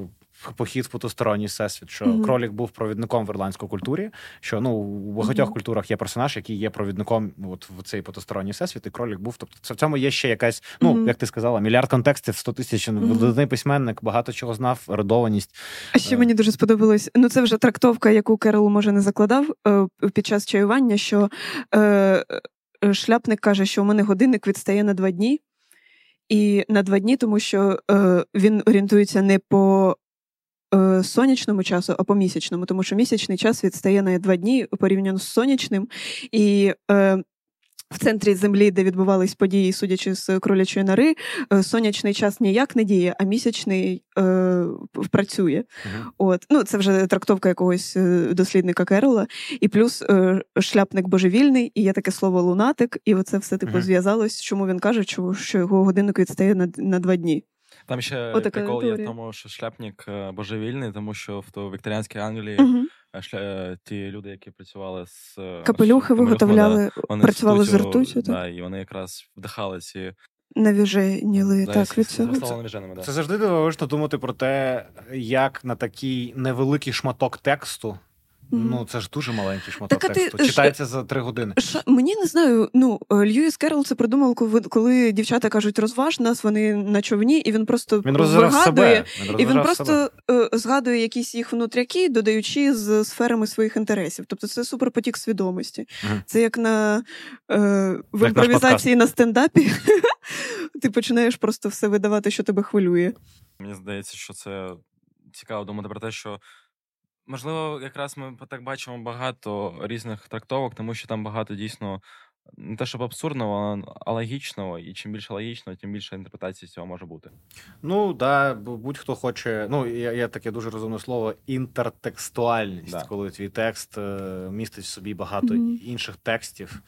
похід в потусторонній всесвіт, що mm-hmm. кролік був провідником в ірландській культурі. Що ну у багатьох mm-hmm. культурах є персонаж, який є провідником от в цей потусторонній всесвіт, і кролік був. Тобто це в цьому є ще якась, ну mm-hmm. як ти сказала, мільярд контекстів, 100 тисяч видатний письменник, багато чого знав, родованість. А ще мені дуже сподобалось. Ну це вже трактовка, яку Керол може не закладав е, під час чаювання. що е, Е, шляпник каже, що у мене годинник відстає на два дні, і на два дні, тому що е, він орієнтується не по е, сонячному часу, а по місячному, тому що місячний час відстає на два дні порівняно з сонячним. І е, в центрі землі, де відбувались події, судячи з кролячої нори, е, сонячний час ніяк не діє, а місячний е, працює. uh От ну це вже трактовка якогось е, дослідника Керола, і плюс е, шляпник божевільний, і є таке слово лунатик, і оце все типу uh зв'язалось. Чому він каже, що його годинник відстає на на два дні. Там ще прикол є в тому, що шляпник е, божевільний, тому що в то Вікторіанській Англії. uh Е, ті люди, які працювали з е, капелюхи, виготовляли, вони працювали з ртутю, да, і вони якраз вдихали ці. Навіженіли так від цього. Да. Це завжди дивовижно думати про те, як на такий невеликий шматок тексту Ну, це ж дуже маленький шматок так, тексту. Ти... Читається за три години. Ш... Мені не знаю. Ну, е, Льюіс Керол це придумав, коли, коли дівчата кажуть, розваж нас, вони на човні, і він просто він вигадує, себе. Він і він просто себе. Е, згадує якісь їх внутряки, додаючи з сферами своїх інтересів. Тобто це суперпотік свідомості. Угу. Це як на е, в як імпровізації на стендапі. *laughs* Ти починаєш просто все видавати, що тебе хвилює. Мені здається, що це цікаво думати про те, що. Можливо, якраз ми так бачимо багато різних трактовок, тому що там багато дійсно не те, щоб абсурдного, а логічного, і чим більше логічного, тим більше інтерпретації цього може бути. Ну да, будь-хто хоче. Ну є, є таке дуже розумне слово інтертекстуальність, да. коли твій текст е, містить в собі багато mm-hmm. інших текстів.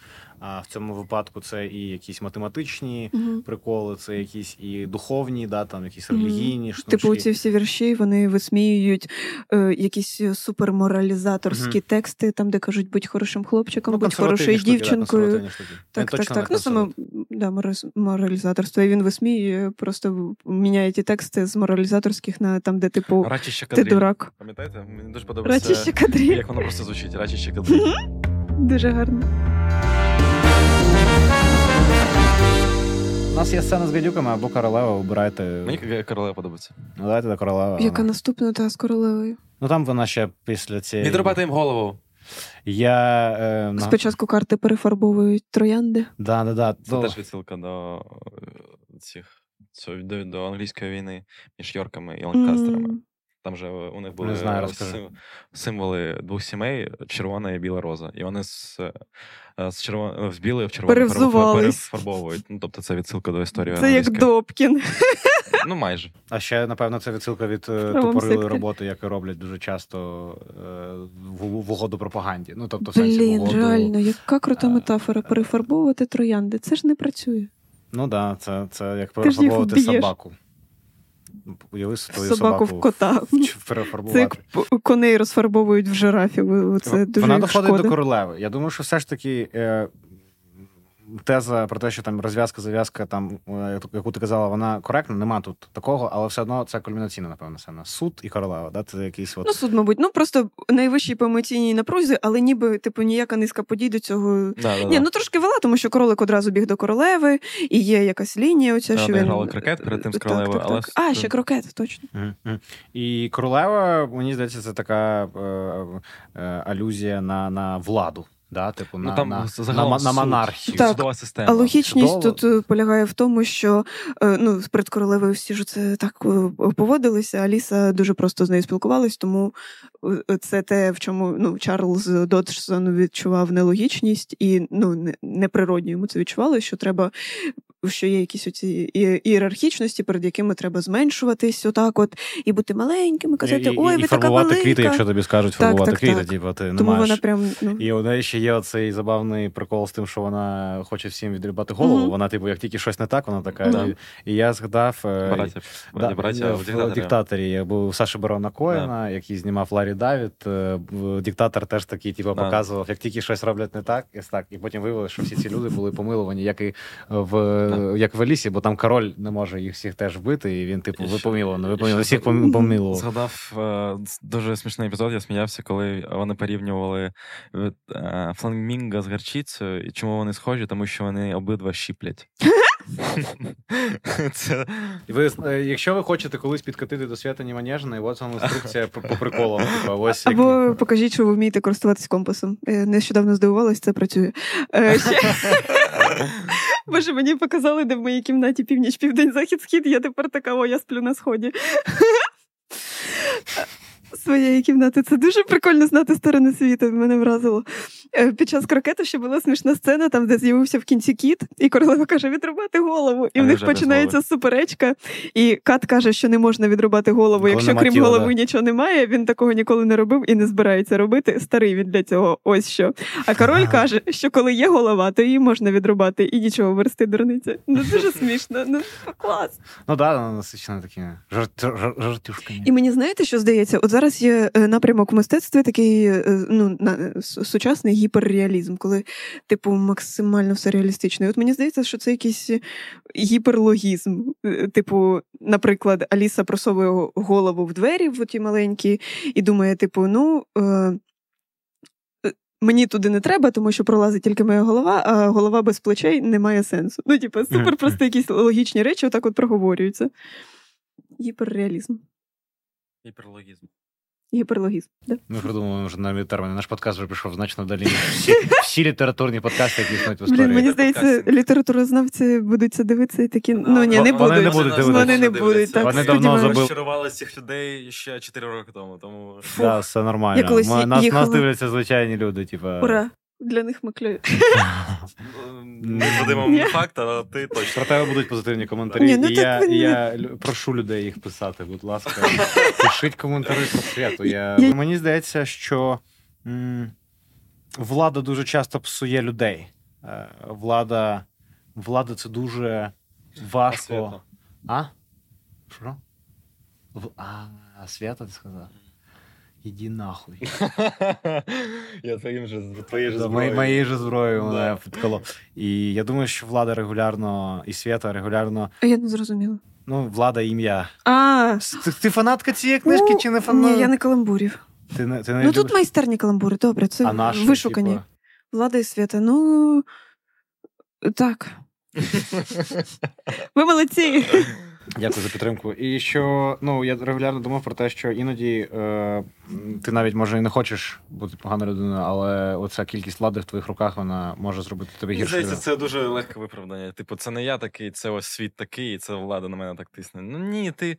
А в цьому випадку це і якісь математичні mm-hmm. приколи, це якісь і духовні, да, там якісь релігійні mm-hmm. Типу, ці всі вірші вони висміюють е, якісь суперморалізаторські mm-hmm. тексти, там де кажуть, будь хорошим хлопчиком, ну, будь хорошою штуки, дівчинкою. Да, так, так, так. Ну саме да, моралізаторство. І він висміює, просто міняє ті тексти з моралізаторських на там, де типу ти дурак. Пам'ятаєте? Мені дуже подобається, як воно просто звучить. Рачище кадрі. Дуже гарно. У нас є сцена з гадюками або королева, обирайте. Мені королева подобається. Ну, давайте до королева. Яка наступна та з королевою? Ну там вона ще після цієї. Відрубати їм голову. Я, е, Спочатку карти перефарбовують троянди. Да, да, да. Це то... теж відсилка до е, цих до, до англійської війни між Йорками і Ланкастерами. Mm. Там же у них були Не знаю, символи двох сімей червона і біла роза. І вони з е, з, червон... з білої в червону перефарбовують. Ну, Тобто це відсилка до історії. Це як Добкін. Ну, майже. А ще, напевно, це відсилка від е, тупорилої роботи, яку роблять дуже часто е, в, в угоду пропаганді. Ну, тобто, в сенсі Блін, в угоду... реально, яка крута метафора перефарбовувати троянди. Це ж не працює. Ну так, да, це це як перефарбовувати собаку. Уяви собаку, собаку в кота. *laughs* Це як коней розфарбовують в жирафі. Це дуже Вона доходить шкода. до королеви. Я думаю, що все ж таки е, теза про те, що там розв'язка, зав'язка, там, е, яку ти казала, вона коректна, нема тут такого, але все одно це кульмінаційна, напевно, сцена. Суд і королева. Да? Це якийсь от... Ну, суд, мабуть, ну просто найвищий по емоційній напрузі, але ніби, типу, ніяка низка подій до цього. Да, да, Ні, ну трошки вела, тому що королик одразу біг до королеви, і є якась лінія. оця, що він... грали крокет перед тим з королевою, так, так, але... А, ще крокет, точно. Mm-hmm. І королева, мені здається, це така е, е, алюзія на, на владу. Да, типу, ну, на, там на, на, на монархію. Так, Судова система. А логічність Судова. тут е, полягає в тому, що е, ну, перед королевою всі ж це так е, поводилися. Аліса дуже просто з нею спілкувалась, тому це те, в чому ну, Чарльз Доджсон відчував нелогічність і ну, неприродньо йому це відчувалося, що треба що є якісь оці ієрархічності, перед якими треба зменшуватись, отак, от і бути маленькими, казати, ой, ви і така велика. квіти, якщо тобі скажуть фарбувати так, так, квіти, типу, ти не Тому маєш. вона прям, ну... І у неї ще є оцей забавний прикол з тим, що вона хоче всім відрібати голову. Mm-hmm. Вона, типу, як тільки щось не так, вона така. Mm-hmm. І, і я згадав е, Братя, да, браття, в, в диктаторі. Я був Саша Барона Коїна, yeah. який знімав Ларі Давід. Е, диктатор теж такий, типу, yeah. показував, як тільки щось роблять не так, і так. І потім виявилося, що всі ці люди були помилувані, як і в як в Алісі, бо там король не може їх всіх теж вбити, і він, типу, випоміловано, випоміловано, всіх помилував. Згадав е, дуже смішний епізод, я сміявся, коли вони порівнювали е, фламінго з гарчицею. І чому вони схожі? Тому що вони обидва щіплять. *laughs* Це... Ви, е, Якщо ви хочете колись підкатити до Свята Манежної, ось вам інструкція по, по приколам. Типу, ось Або як... покажіть, що ви вмієте користуватись компасом. Нещодавно здивувалась, це працює. *laughs* Боже, мені показали, де в моїй кімнаті північ, південь, захід, схід. Я тепер така, о, я сплю на сході. Своєї кімнати. Це дуже прикольно знати сторони світу. Мене вразило. Е, під час крокету ще була смішна сцена, там, де з'явився в кінці кіт, і королева каже: відрубати голову. І а в них починається суперечка. І кат каже, що не можна відрубати голову. Якщо крім тіла, голови да. нічого немає, він такого ніколи не робив і не збирається робити. Старий він для цього. Ось що. А король каже, що коли є голова, то її можна відрубати і нічого версти дурниця. Ну дуже *laughs* смішно. Ну клас. Ну да, насичено такі жартюшками. І мені знаєте, що здається? От зараз є е, напрямок в мистецтві такий е, ну, сучасний гіперреалізм, коли, типу, максимально все реалістично. І От мені здається, що це якийсь гіперлогізм. Е, типу, наприклад, Аліса просовує голову в двері в ті маленькі, і думає, типу, ну. Е- Мені туди не треба, тому що пролазить тільки моя голова, а голова без плечей не має сенсу. Ну, типу, супер просто якісь логічні речі, отак от проговорюються. Гіперреалізм. Гіперлогізм. Гіперлогізм. Да? Ми придумали вже нові терміни. Наш подкаст вже прийшов значно далі. Всі, всі літературні подкасти, які існують в історії. Блін, Мені здається, літературознавці будуть це дивитися і такі. Ну ні, не будуть. Вони не будуть дивитися. Вони не будуть. Так, Вони давно забили. розчарували цих людей ще 4 роки тому. тому... Так, все нормально. Нас, нас дивляться звичайні люди. Типу... Ура! Для них ми клює. *laughs* Не задимом факт, але ти точно. Про тебе будуть позитивні коментарі. Ні, ну і я, не- я прошу людей їх писати, будь ласка. Пишіть коментарі про святу. Я... Я- Мені здається, що м, влада дуже часто псує людей. Е, Влада, влада це дуже важко. А? Що? А, свято ти сказав? Іди нахуй. *laughs* Я твоїм же твоєю Да, мої- Моєю же зброєю мене підколо. І я думаю, що влада регулярно і свята регулярно. А я не зрозуміла. Ну, влада ім'я. А, Ти, ти фанатка цієї книжки ну, чи не фанатка? Ні, я не каламбурів. Ти не, ти не Ну тут майстерні каламбури, добре, це а наші, вишукані. типу, Влада і свята. Ну так. *laughs* Ви молодці. Дякую за підтримку. І що ну я регулярно думав про те, що іноді е, ти навіть може і не хочеш бути поганою людиною, але оця кількість влади в твоїх руках вона може зробити тебе гірше. здається, це дуже легке виправдання. Типу, це не я такий, це ось світ такий, і це влада на мене так тисне. Ну ні, ти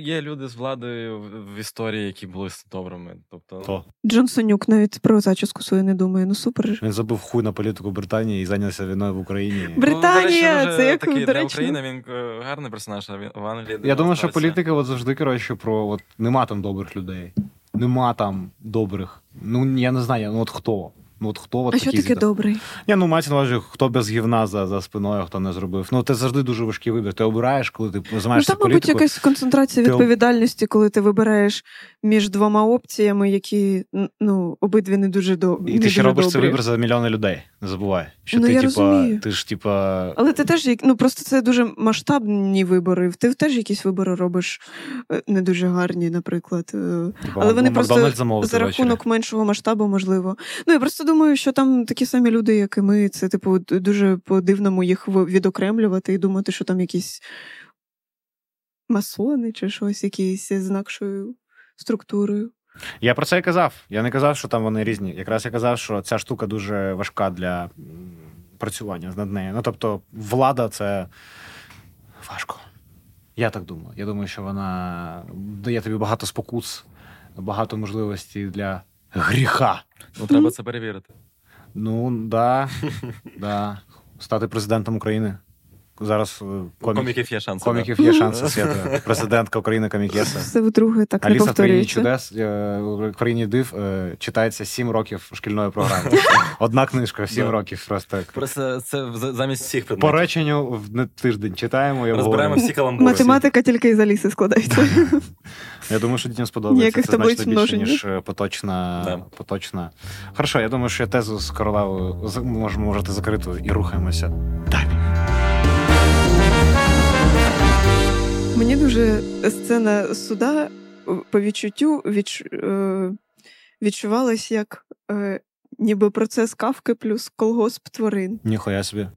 є люди з владою в- в історії, які були добрими. Тобто, Хто? Джон Сонюк навіть про зачіску свою не думає. Ну супер. ж. Він забив хуй на політику Британії і зайнявся війною в Україні. Британія, Ну, речі, це як, такий для України. Він е, гарний персонаж, а він в Англії. Я думаю, що політика от завжди коротше про от нема там добрих людей. Нема там добрих. Ну я не знаю, ну от хто. Ну от хто от А що таке добрий? Я ну мається на увазі, хто без гівна за, за спиною, хто не зробив. Ну це завжди дуже важкий вибір. Ти обираєш, коли ти Ну займаєшся там, мабуть, якась концентрація Ти- відповідальності, коли ти вибираєш між двома опціями, які ну обидві не дуже до І ти ще робиш робиш цей добрі. вибір за мільйони людей. Не забувай. Що Ну, ти, я типа, розумію. ти ж типа. Але ти теж ну просто це дуже масштабні вибори. Ти теж якісь вибори робиш е, не дуже гарні, наприклад. Е, типа, але вони просто За ввечері. рахунок меншого масштабу, можливо. Ну я просто думаю, що там такі самі люди, як і ми. Це типу дуже по-дивному їх відокремлювати і думати, що там якісь масони чи щось, якісь з інакшою структурою. Я про це і казав. Я не казав, що там вони різні. Якраз я казав, що ця штука дуже важка для працювання над нею. Ну тобто, влада це важко. Я так думаю. Я думаю, що вона дає тобі багато спокус, багато можливостей для гріха. Ну, треба це перевірити. Ну, да, *laughs* да. Стати президентом України. Зараз е, комік, коміків є шанси. коміків є шанси свята. *laughs* Президентка України Комікеса. Все вдруге так не Аліса в країні чудес е, в країні див е, читається 7 років шкільної програми. *laughs* Одна книжка, 7 Да. років. Просто Просто це замість всіх предметів. по реченню в тиждень читаємо і Розбираємо всі каламбури. Математика тільки із Аліси складається. Я думаю, що дітям сподобається. Ніяких Це значно більше, ніж поточна. Да. поточна. Хорошо, я думаю, що я тезу з королевою можемо можете закрити і рухаємося далі. Мені дуже сцена суда е, по відчуттю відч... е, відчувалась як е, ніби процес кавки плюс колгосп тварин. Ніхуя собі.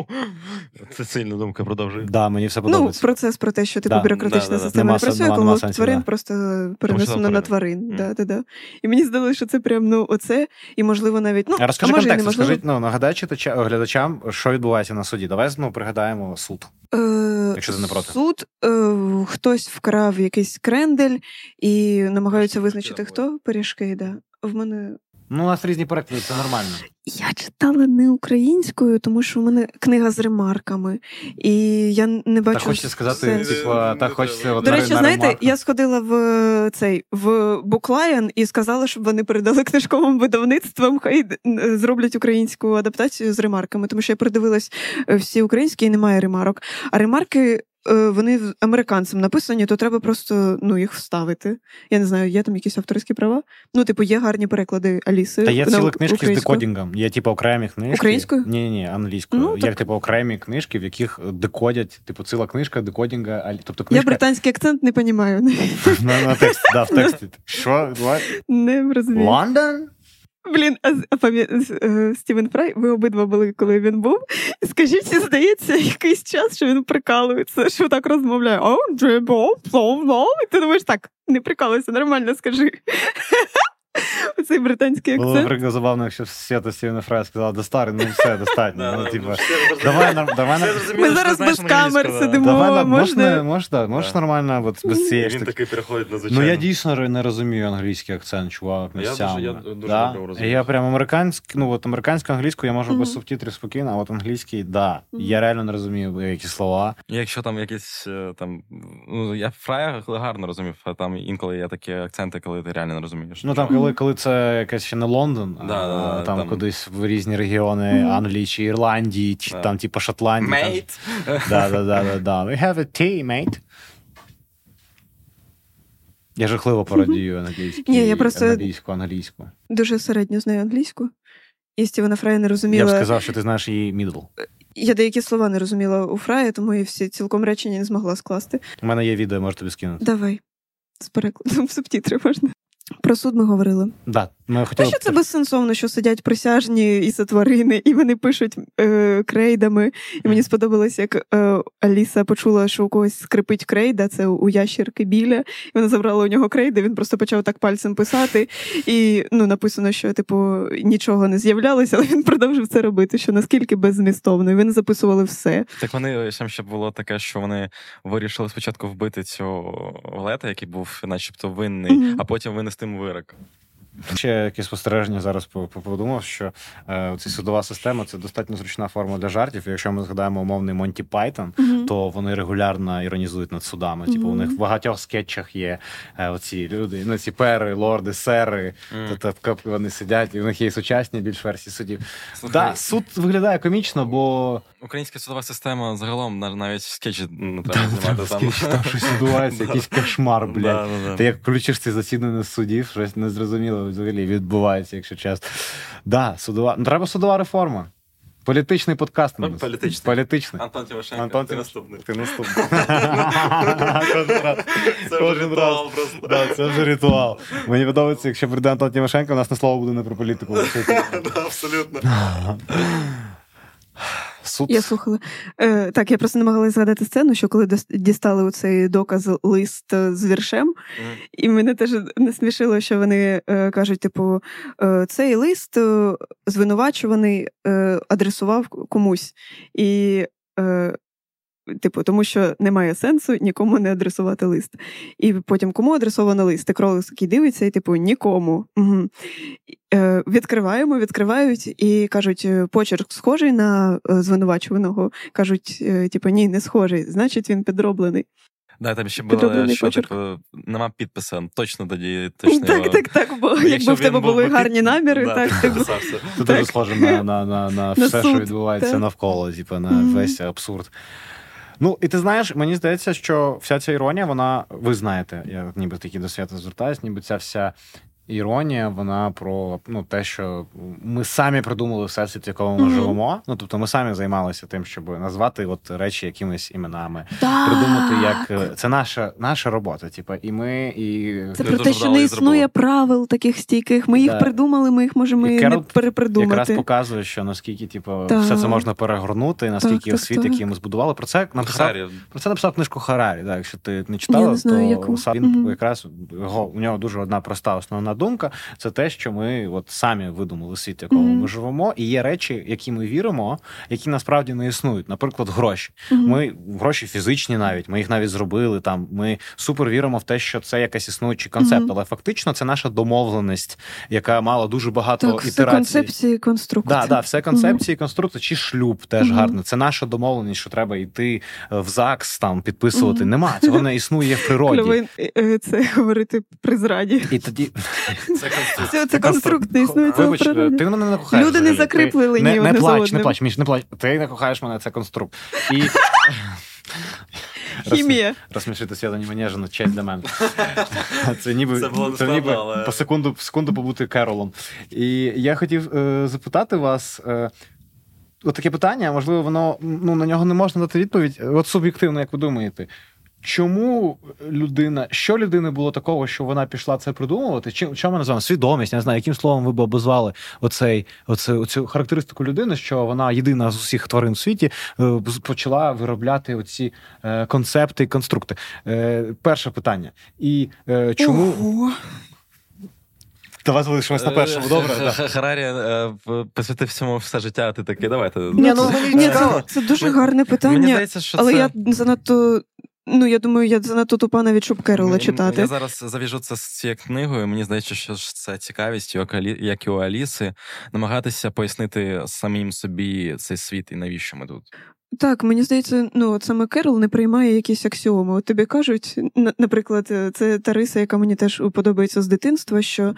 *laughs* Це сильна думка, продовжуй. Да, мені все Ну, процес про те, що типу Да, бюрократична да, да, да. система не працює, нема- нема колгосп тварин да. просто перенесено на тварин. Мгм. Да, да, да. І мені здалося, що це прям ну оце, і можливо навіть ну А розкажи а може, контекст, скажи, ну, нагадай читача, глядачам, що відбувається на суді. Давай ну, пригадаємо суд. Е, Якщо ти не проти. Суд е, хтось вкрав якийсь крендель і намагаються визначити, хто пиріжки. Да. В мене Ну, у нас різні переклади, це нормально. я читала не українською, тому що в мене книга з ремарками, і я не бачу. Так хочеться сказати, типу, так хочеться. от До речі, на знаєте, ремарку. я сходила в е, цей в Буклайн і сказала, щоб вони передали книжковим видавництвам, хай е, зроблять українську адаптацію з ремарками, тому що я передивилась е, всі українські і немає ремарок. А ремарки. Е, Вони американцям написані, то треба просто ну, їх вставити. Я не знаю, є там якісь авторські права. Ну, типу, є гарні переклади Аліси. Та є на ціла книжки з декодінгом. Є, типу, окремі книжки. Українською? Ні, ні, англійською. Ну, Є, так- типу, окремі книжки, в яких декодять, типу, ціла книжка декодінга. алі- Тобто Я британський акцент не розумію. *laughs* на, да, в тексті. Що? Не розумію. Лондон? Блін, а, пам'ят... е, Стівен Фрай, ви обидва були, коли він був. Скажіть, здається, якийсь час, що він прикалується, що так розмовляє. О, джебо, плов, І ти думаєш, так, не прикалуйся, нормально скажи. *laughs* цей британський акцент. Було прикольно забавно, якщо Свята Стівена Фрай сказала, до старий, ну все, достатньо. Ну, типу, давай, давай, Ми зараз без камер сидимо. давай, можна? можна, можеш нормально, от без цієї Він такий переходить на звичайно. Ну я дійсно не розумію англійський акцент, чувак, Я дуже- місцями. я дуже да? добре розумію. Я прям американську, ну от американську англійську я можу без субтитрів спокійно, а от англійський, да. Мгм. Я реально не розумію які слова. Якщо там якісь е, там. Ну, я Фрая гарно розумів, а там інколи є такі акценти, коли ти реально не розумієш. Ну там, коли, коли це якась ще не Лондон, Да, а, да, там, там- кудись в різні регіони Мгм. Англії чи Ірландії, чи Да. там, типу, Шотландії. Mate! *laughs* Да, да, да, да, да. We have a tea, mate. Я жахливо пародію англійську. Ні, я просто- англійську, англійську. Дуже середньо знаю англійську. І Стівена Фрая не Я б сказав, що ти знаєш її middle. Я деякі слова не розуміла у Фрая, тому і всі цілком речення не змогла скласти. У мене є відео, можу тобі скинути. Давай. З перекладом в субтітри можна. Про суд ми говорили. Да, ми Та хотіли що це безсенсовно, що сидять присяжні і сотворини, і вони пишуть е, крейдами. І мені сподобалось, як е, Аліса почула, що у когось скрипить крейда, це у ящірки біля, і вона забрала у нього крейди, він просто почав так пальцем писати. І ну, написано, що типу нічого не з'являлося, але він продовжив це робити, що наскільки беззмістовно. І вони записували все. Так вони там ще було таке, що вони вирішили спочатку вбити цього Олета, який був, начебто, винний, Мгм. а потім винести вирок. Ще якесь спостереження зараз по- по- подумав, що е, ця судова система це достатньо зручна форма для жартів. І якщо ми згадаємо умовний Монті Пайтон, то вони регулярно іронізують над судами. Типу, у них в багатьох скетчах є е, оці люди, ну ці пери, лорди, сери. Мгм. Тобто вони сидять, і в них є сучасні більш версії судів. Слухай, Да, суд виглядає комічно, бо Українська судова система загалом нав- навіть скетчі не треба знімати там. там щось відбувається, *laughs* якийсь кошмар, блядь. Ти як включиш ці засідання судів, щось незрозуміло взагалі відбувається, якщо чесно. Да, судова. Ну, треба судова реформа. Політичний подкаст. Ну, політичний. Політичний. Антон Тимошенко, Антон ти Тимош- наступний. Ти наступний. *laughs* Це вже ритуал просто. Да, це вже ритуал. Мені подобається, якщо прийде Антон Тимошенко, у нас не слово буде не про політику. *laughs* Да, Абсолютно. *laughs* Суд. Я слухала. Е, так, я просто намагалася згадати сцену, що коли дістали цей доказ лист е, з віршем, mm. і мене теж насмішило, що вони е, кажуть: типу, е, цей лист е, звинувачуваний е, адресував комусь. І, е, типу, тому що немає сенсу нікому не адресувати лист. І потім кому адресовано лист? І кролик такий дивиться, і типу нікому. Угу. Е, відкриваємо, відкривають і кажуть, е, почерк схожий на е, звинувачуваного. Кажуть, е, типу, ні, не схожий, значить він підроблений. Да, там ще було, що почерк. типу, нема підписа. Точно тоді *laughs* точно. Так, його- так, так. Бо Якщо якби в тебе були би гарні наміри, да, так *laughs* ти підписався. Це дуже схоже на, на, на, на *laughs* все, що відбувається так. навколо, типу, на Мгм. весь абсурд. Ну, і ти знаєш, мені здається, що вся ця іронія, вона, ви знаєте, я ніби такі до свята звертаюсь, ніби ця вся іронія, вона про ну, те, що ми самі придумали всесвіт, в якому ми Мгм. живемо. Ну, тобто ми самі займалися тим, щоб назвати от речі якимись іменами, придумати, як е, це наша, наша робота. Типу, і ми, і Це про те, що не існує правил таких стійких. Ми їх Да. придумали, ми їх можемо І не перепридумати. якраз показує, що наскільки типу, Так. все це можна перегорнути, наскільки так, світ, так. який ми збудували. Про це написав Харарі. Про це написав книжку Харарі. Так, якщо ти не читала, не знаю, то яку. він Мгм. якраз його у нього дуже одна проста основна думка. Це те, що ми от самі видумали світ, в якому Мгм. ми живемо, і є речі, які ми віримо, які насправді не існують. Наприклад, гроші. Мгм. Ми гроші фізичні, навіть ми їх навіть зробили. Там ми супер віримо в те, що це якась існуючий концепт, але фактично це наша домовленість, яка мала дуже багато так, ітерацій. концепції, конструкції. Да, да, все концепції, конструкції, чи шлюб теж гарно. Це наша домовленість, що треба йти е, в ЗАГС, там підписувати. Нема, цього не існує в природі. Кльово, е, це говорити при зраді. І тоді Це конструкт не існує цього Вибач, ти мене не кохаєш. Люди не Ти не, не плач, не плач, Міш, не плач. Ти не кохаєш мене, це конструкт. І *laughs* Хімія. Розсмішити свято ні манежено, честь для мене. *laughs* Це ніби, Це було це ніби але- по секунду, секунду побути Керолом. І я хотів е, запитати вас. Е, От таке питання, можливо, воно ну, на нього не можна дати відповідь. От суб'єктивно, як ви думаєте, чому людина, що людини було такого, що вона пішла це придумувати? Чим що ми називаємо? Свідомість, я не знаю, яким словом ви б обозвали оцей, оце, оцю характеристику людини, що вона єдина з усіх тварин в світі е, почала виробляти оці е, концепти і конструкти. Е, перше питання. І е, чому. Ого. Давай залишимось на першому. Добре. Харарі посвятив всьому все життя, а ти такий, давайте. Ні, ну, це, це дуже гарне питання. Мені здається, що але це... я занадто Ну, я думаю, я занадто тупа навіть щоб Керола читати. Я зараз завіжу це з цією книгою. Мені здається, що це цікавість, як і у Аліси, намагатися пояснити самим собі цей світ і навіщо ми тут. Так, мені здається, ну от саме Керол не приймає якісь аксіоми. От тобі кажуть, наприклад, е, це Тариса, яка мені теж подобається з дитинства, що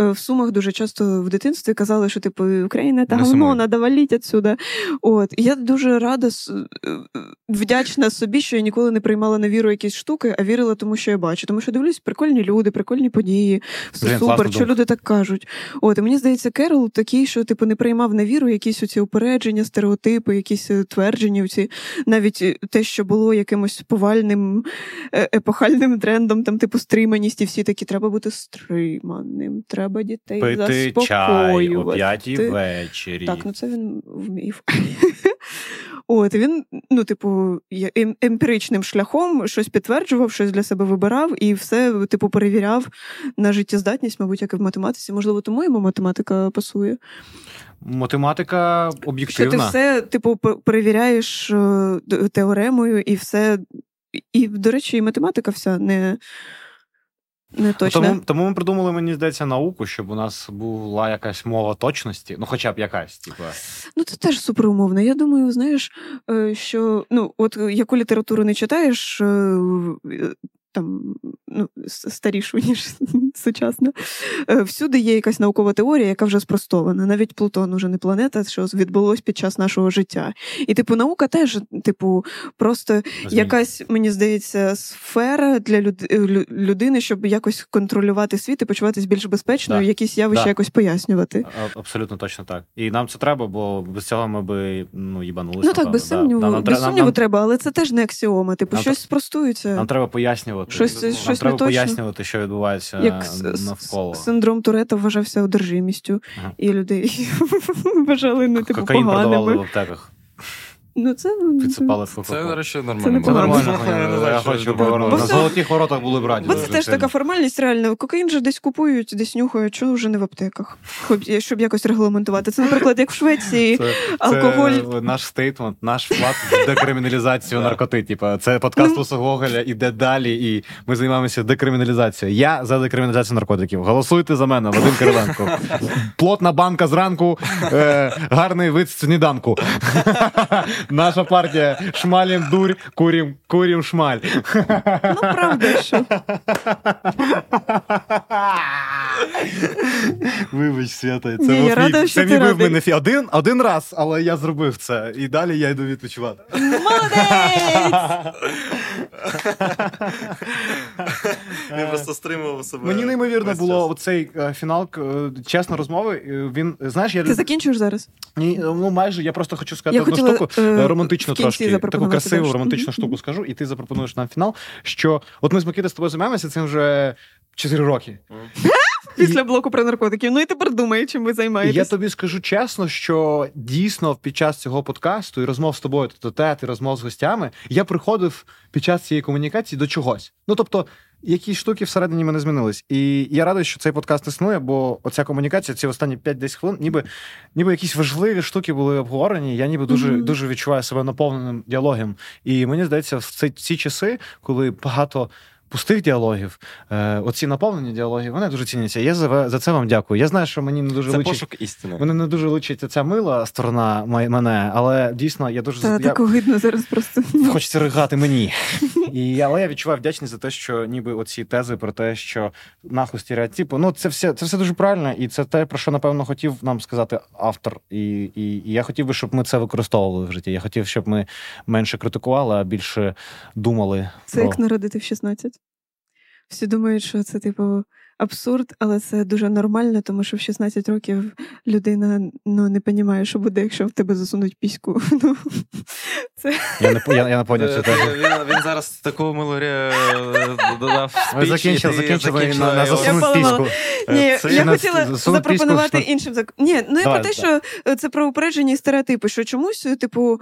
е, в Сумах дуже часто в дитинстві казали, що типу Україна та говно, надо валіть отсюда. От я дуже рада е, вдячна собі, що я ніколи не приймала на віру якісь штуки, а вірила тому, що я бачу. Тому що дивлюсь, прикольні люди, прикольні події, все Блин, супер, що люди так кажуть. От і мені здається, Керол такий, що типу не приймав на віру якісь оці упередження, стереотипи, якісь твердження чернівці, навіть е, те, що було якимось повальним е, епохальним трендом, там, типу, стриманість, і всі такі треба бути стриманим, треба дітей Пити чай о п'ятій ввечері. Так, ну це він вмів. *laughs* От він, ну, типу, ем, емпіричним шляхом щось підтверджував, щось для себе вибирав і все, типу, перевіряв на життєздатність, мабуть, як і в математиці. Можливо, тому йому математика пасує. Математика об'єктивна. Що ти все, типу, перевіряєш е, теоремою, і все. І, до речі, і математика вся не. Не точно. Тому тому ми придумали, мені здається, науку, щоб у нас була якась мова точності, ну хоча б якась, типу. Ну це теж суперумовно. Я думаю, знаєш, е, що ну, от яку літературу не читаєш, е, там ну, старішу, *laughs* ніж сучасна. Е, всюди є якась наукова теорія, яка вже спростована. Навіть Плутон уже не планета, що відбулось під час нашого життя. І, типу, наука теж, типу, просто Змін. якась, мені здається, сфера для людини, щоб якось контролювати світ і почуватись більш безпечною, да. якісь явища да. якось пояснювати. Абсолютно точно так. І нам це треба, бо без цього ми би ну, їбанулися. Ну так, без сумніву, да. без сумніву нам, треба, але це теж не аксіома. Типу, нам, щось спростується. Нам треба пояснювати щось, нам щось треба не точно. пояснювати, що відбувається Як навколо. Синдром Турета вважався одержимістю, ага. і людей *laughs* вважали не типу Кокаїн поганими. продавали в аптеках. Ну, це Підсипали в Це, до речі, нормально. Це, це нормально. Я хочу повернути. На золотих воротах були б раді. Бо це теж така формальність, реально. Кокаїн же десь купують, десь нюхають, чого вже не в аптеках, щоб якось регламентувати. Це, наприклад, як в Швеції, алкоголь. Це наш стейтмент, наш вклад в декриміналізацію *laughs* наркотиків. Це подкаст ну. Уса Гоголя іде далі, і ми займаємося декриміналізацією. Я за декриміналізацію наркотиків. Голосуйте за мене, Вадим Кириленко. *laughs* Плотна банка зранку, е, гарний вид сніданку. *laughs* Наша партія шмалім дурь, курім, курім шмаль. Ну, правда, що. Вибач, Свята, це Ні, рада, це мій був мене один, один раз, але я зробив це. І далі я йду відпочивати. Молодець! Він просто стримував себе. Мені неймовірно було цей е, фінал, е, чесно, розмови. Він, знаєш, я... Ти закінчуєш зараз? Ні, ну майже я просто хочу сказати одну штуку. Е, романтичну трошки таку красиву романтичну штуку скажу, і ти запропонуєш нам фінал. Що от ми з Микита з тобою займаємося цим вже 4 роки. Після блоку про наркотиків. Ну і тепер думай, чим ви займаєтесь. Я тобі скажу чесно, що дійсно під час цього подкасту і розмов з тобою, то тет, і розмов з гостями, я приходив під час цієї комунікації до чогось. Ну тобто, якісь штуки всередині мене змінились. І я радий, що цей подкаст існує, бо оця комунікація, ці останні 5-10 хвилин, ніби ніби якісь важливі штуки були обговорені. Я ніби дуже mm-hmm. дуже відчуваю себе наповненим діалогом. І мені здається, в ці, ці часи, коли багато пустих діалогів, е, оці наповнені діалоги, вони дуже ціняться. Я за за це вам дякую. Я знаю, що мені не дуже це личить... пошук істини. Мене не дуже личить ця мила сторона мене, але дійсно я дуже Та, я... так огидно зараз просто хочеться ригати мені. І, Але я відчуваю вдячність за те, що ніби оці тези про те, що нахуй стереотипу, ну це все це все дуже правильно, і це те, про що напевно хотів нам сказати автор. І, і, і я хотів би, щоб ми це використовували в житті. Я хотів, щоб ми менше критикували, а більше думали. Це про... як народити в 16? Всі думають, що це типу абсурд, але це дуже нормально, тому що в 16 років людина ну не розуміє, що буде, якщо в тебе засунуть піську. *laughs* Ну, це... Я не я, я не поняв це теж. Він, він зараз таку милорі е, додав спіч. Ми закінчили, закінчили на, на засунуть піську. Ні, це я хотіла запропонувати іншим Ні, ну я про те, що це про упереджені стереотипи, що чомусь, типу,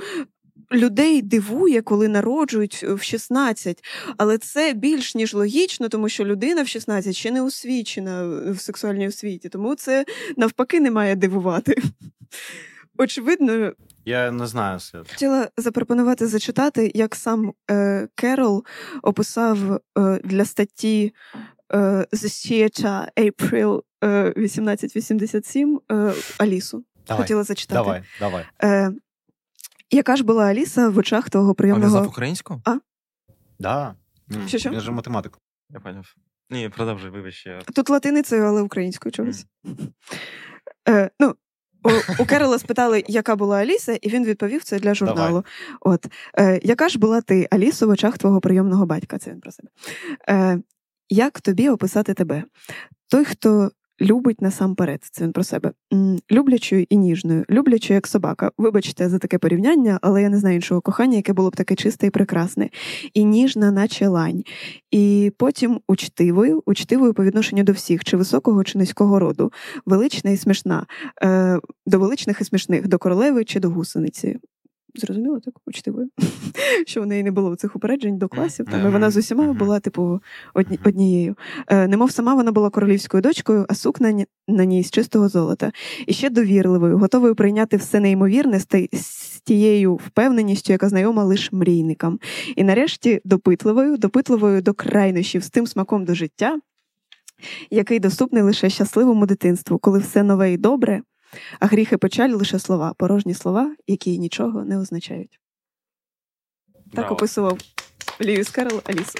людей дивує, коли народжують в 16. Але це більш ніж логічно, тому що людина в 16 ще не освічена в сексуальній освіті, тому це навпаки не має дивувати. *laughs* Очевидно, я не знаю свят. Хотіла запропонувати зачитати, як сам е, Керол описав е, для статті е, The Theater April 1887 е, Алісу. Давай, Хотіла зачитати. Давай, давай. Яка ж була Аліса в очах того прийомного... А він українську? А? Да. Що, що? Він же математик. Я поняв. Ні, продовжуй, вибач. Я... Тут латиницею, але українською чогось. Mm. Е, ну, у, у Керола спитали, яка була Аліса, і він відповів це для журналу. Давай. От е, яка ж була ти, Алісо, в очах твого прийомного батька? Це він про себе. Е, Як тобі описати тебе? Той, хто любить насамперед, це він про себе. Люблячою і ніжною, люблячою як собака. Вибачте за таке порівняння, але я не знаю іншого кохання, яке було б таке чисте і прекрасне, і ніжна, наче лань. І потім учтивою, учтивою по відношенню до всіх, чи високого, чи низького роду, велична і смішна, е, до величних і смішних, до королеви чи до гусениці. Зрозуміло, так учтивою, *laughs* що в неї не було цих упереджень до класів. Тому вона з усіма була, типу, одні, однією. Е, Немов сама вона була королівською дочкою, а сукна на ній з чистого золота. І ще довірливою, готовою прийняти все неймовірне з тією впевненістю, яка знайома лише мрійникам. І нарешті допитливою, допитливою до крайнощів з тим смаком до життя, який доступний лише щасливому дитинству, коли все нове і добре. А гріх і печаль лише слова, порожні слова, які нічого не означають. Так описував Льюіс Карл Алісу.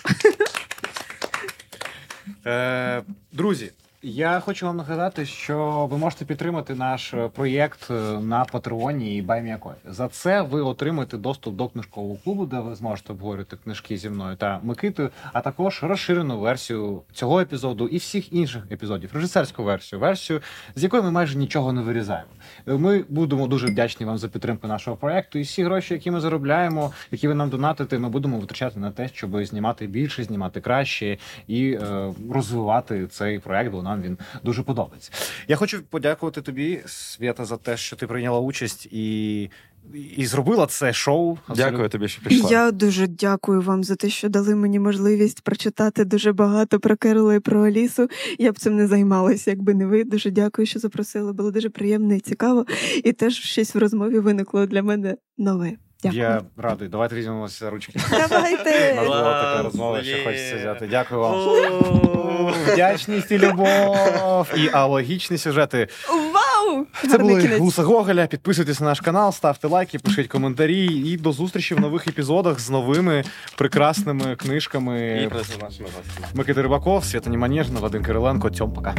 Е, Друзі, я хочу вам нагадати, що ви можете підтримати наш е, проєкт е, на Патреоні і Байміякой. За це ви отримаєте доступ до книжкового клубу, де ви зможете обговорити книжки зі мною та Микитою, а також розширену версію цього епізоду і всіх інших епізодів, режисерську версію, версію, з якої ми майже нічого не вирізаємо. Ми будемо дуже вдячні вам за підтримку нашого проєкту. І всі гроші, які ми заробляємо, які ви нам донатите, ми будемо витрачати на те, щоб знімати більше, знімати краще і е, розвивати цей проєкт. Бо нам він дуже подобається. Я хочу подякувати тобі, Свята, за те, що ти прийняла участь і. І зробила це шоу. Дякую тобі, що прийшла. Я дуже дякую вам за те, що дали мені можливість прочитати дуже багато про Керола і про Алісу. Я б цим не займалася, якби не ви. Дуже дякую, що запросили. Було дуже приємно і цікаво. І теж щось в розмові виникло для мене нове. Дякую. Я радий. Давайте візьмемося за ручки. Давайте. була така розмова, що хочеться взяти. Дякую вам. Вдячність і любов і алогічні сюжети. Вау! Це були Гуса Гоголя. Підписуйтесь на наш канал, ставте лайки, пишіть коментарі. І до зустрічі в нових епізодах з новими прекрасними книжками. Микита Рибаков, Свята Німанежна, Вадим Кириленко. Цьом, пока.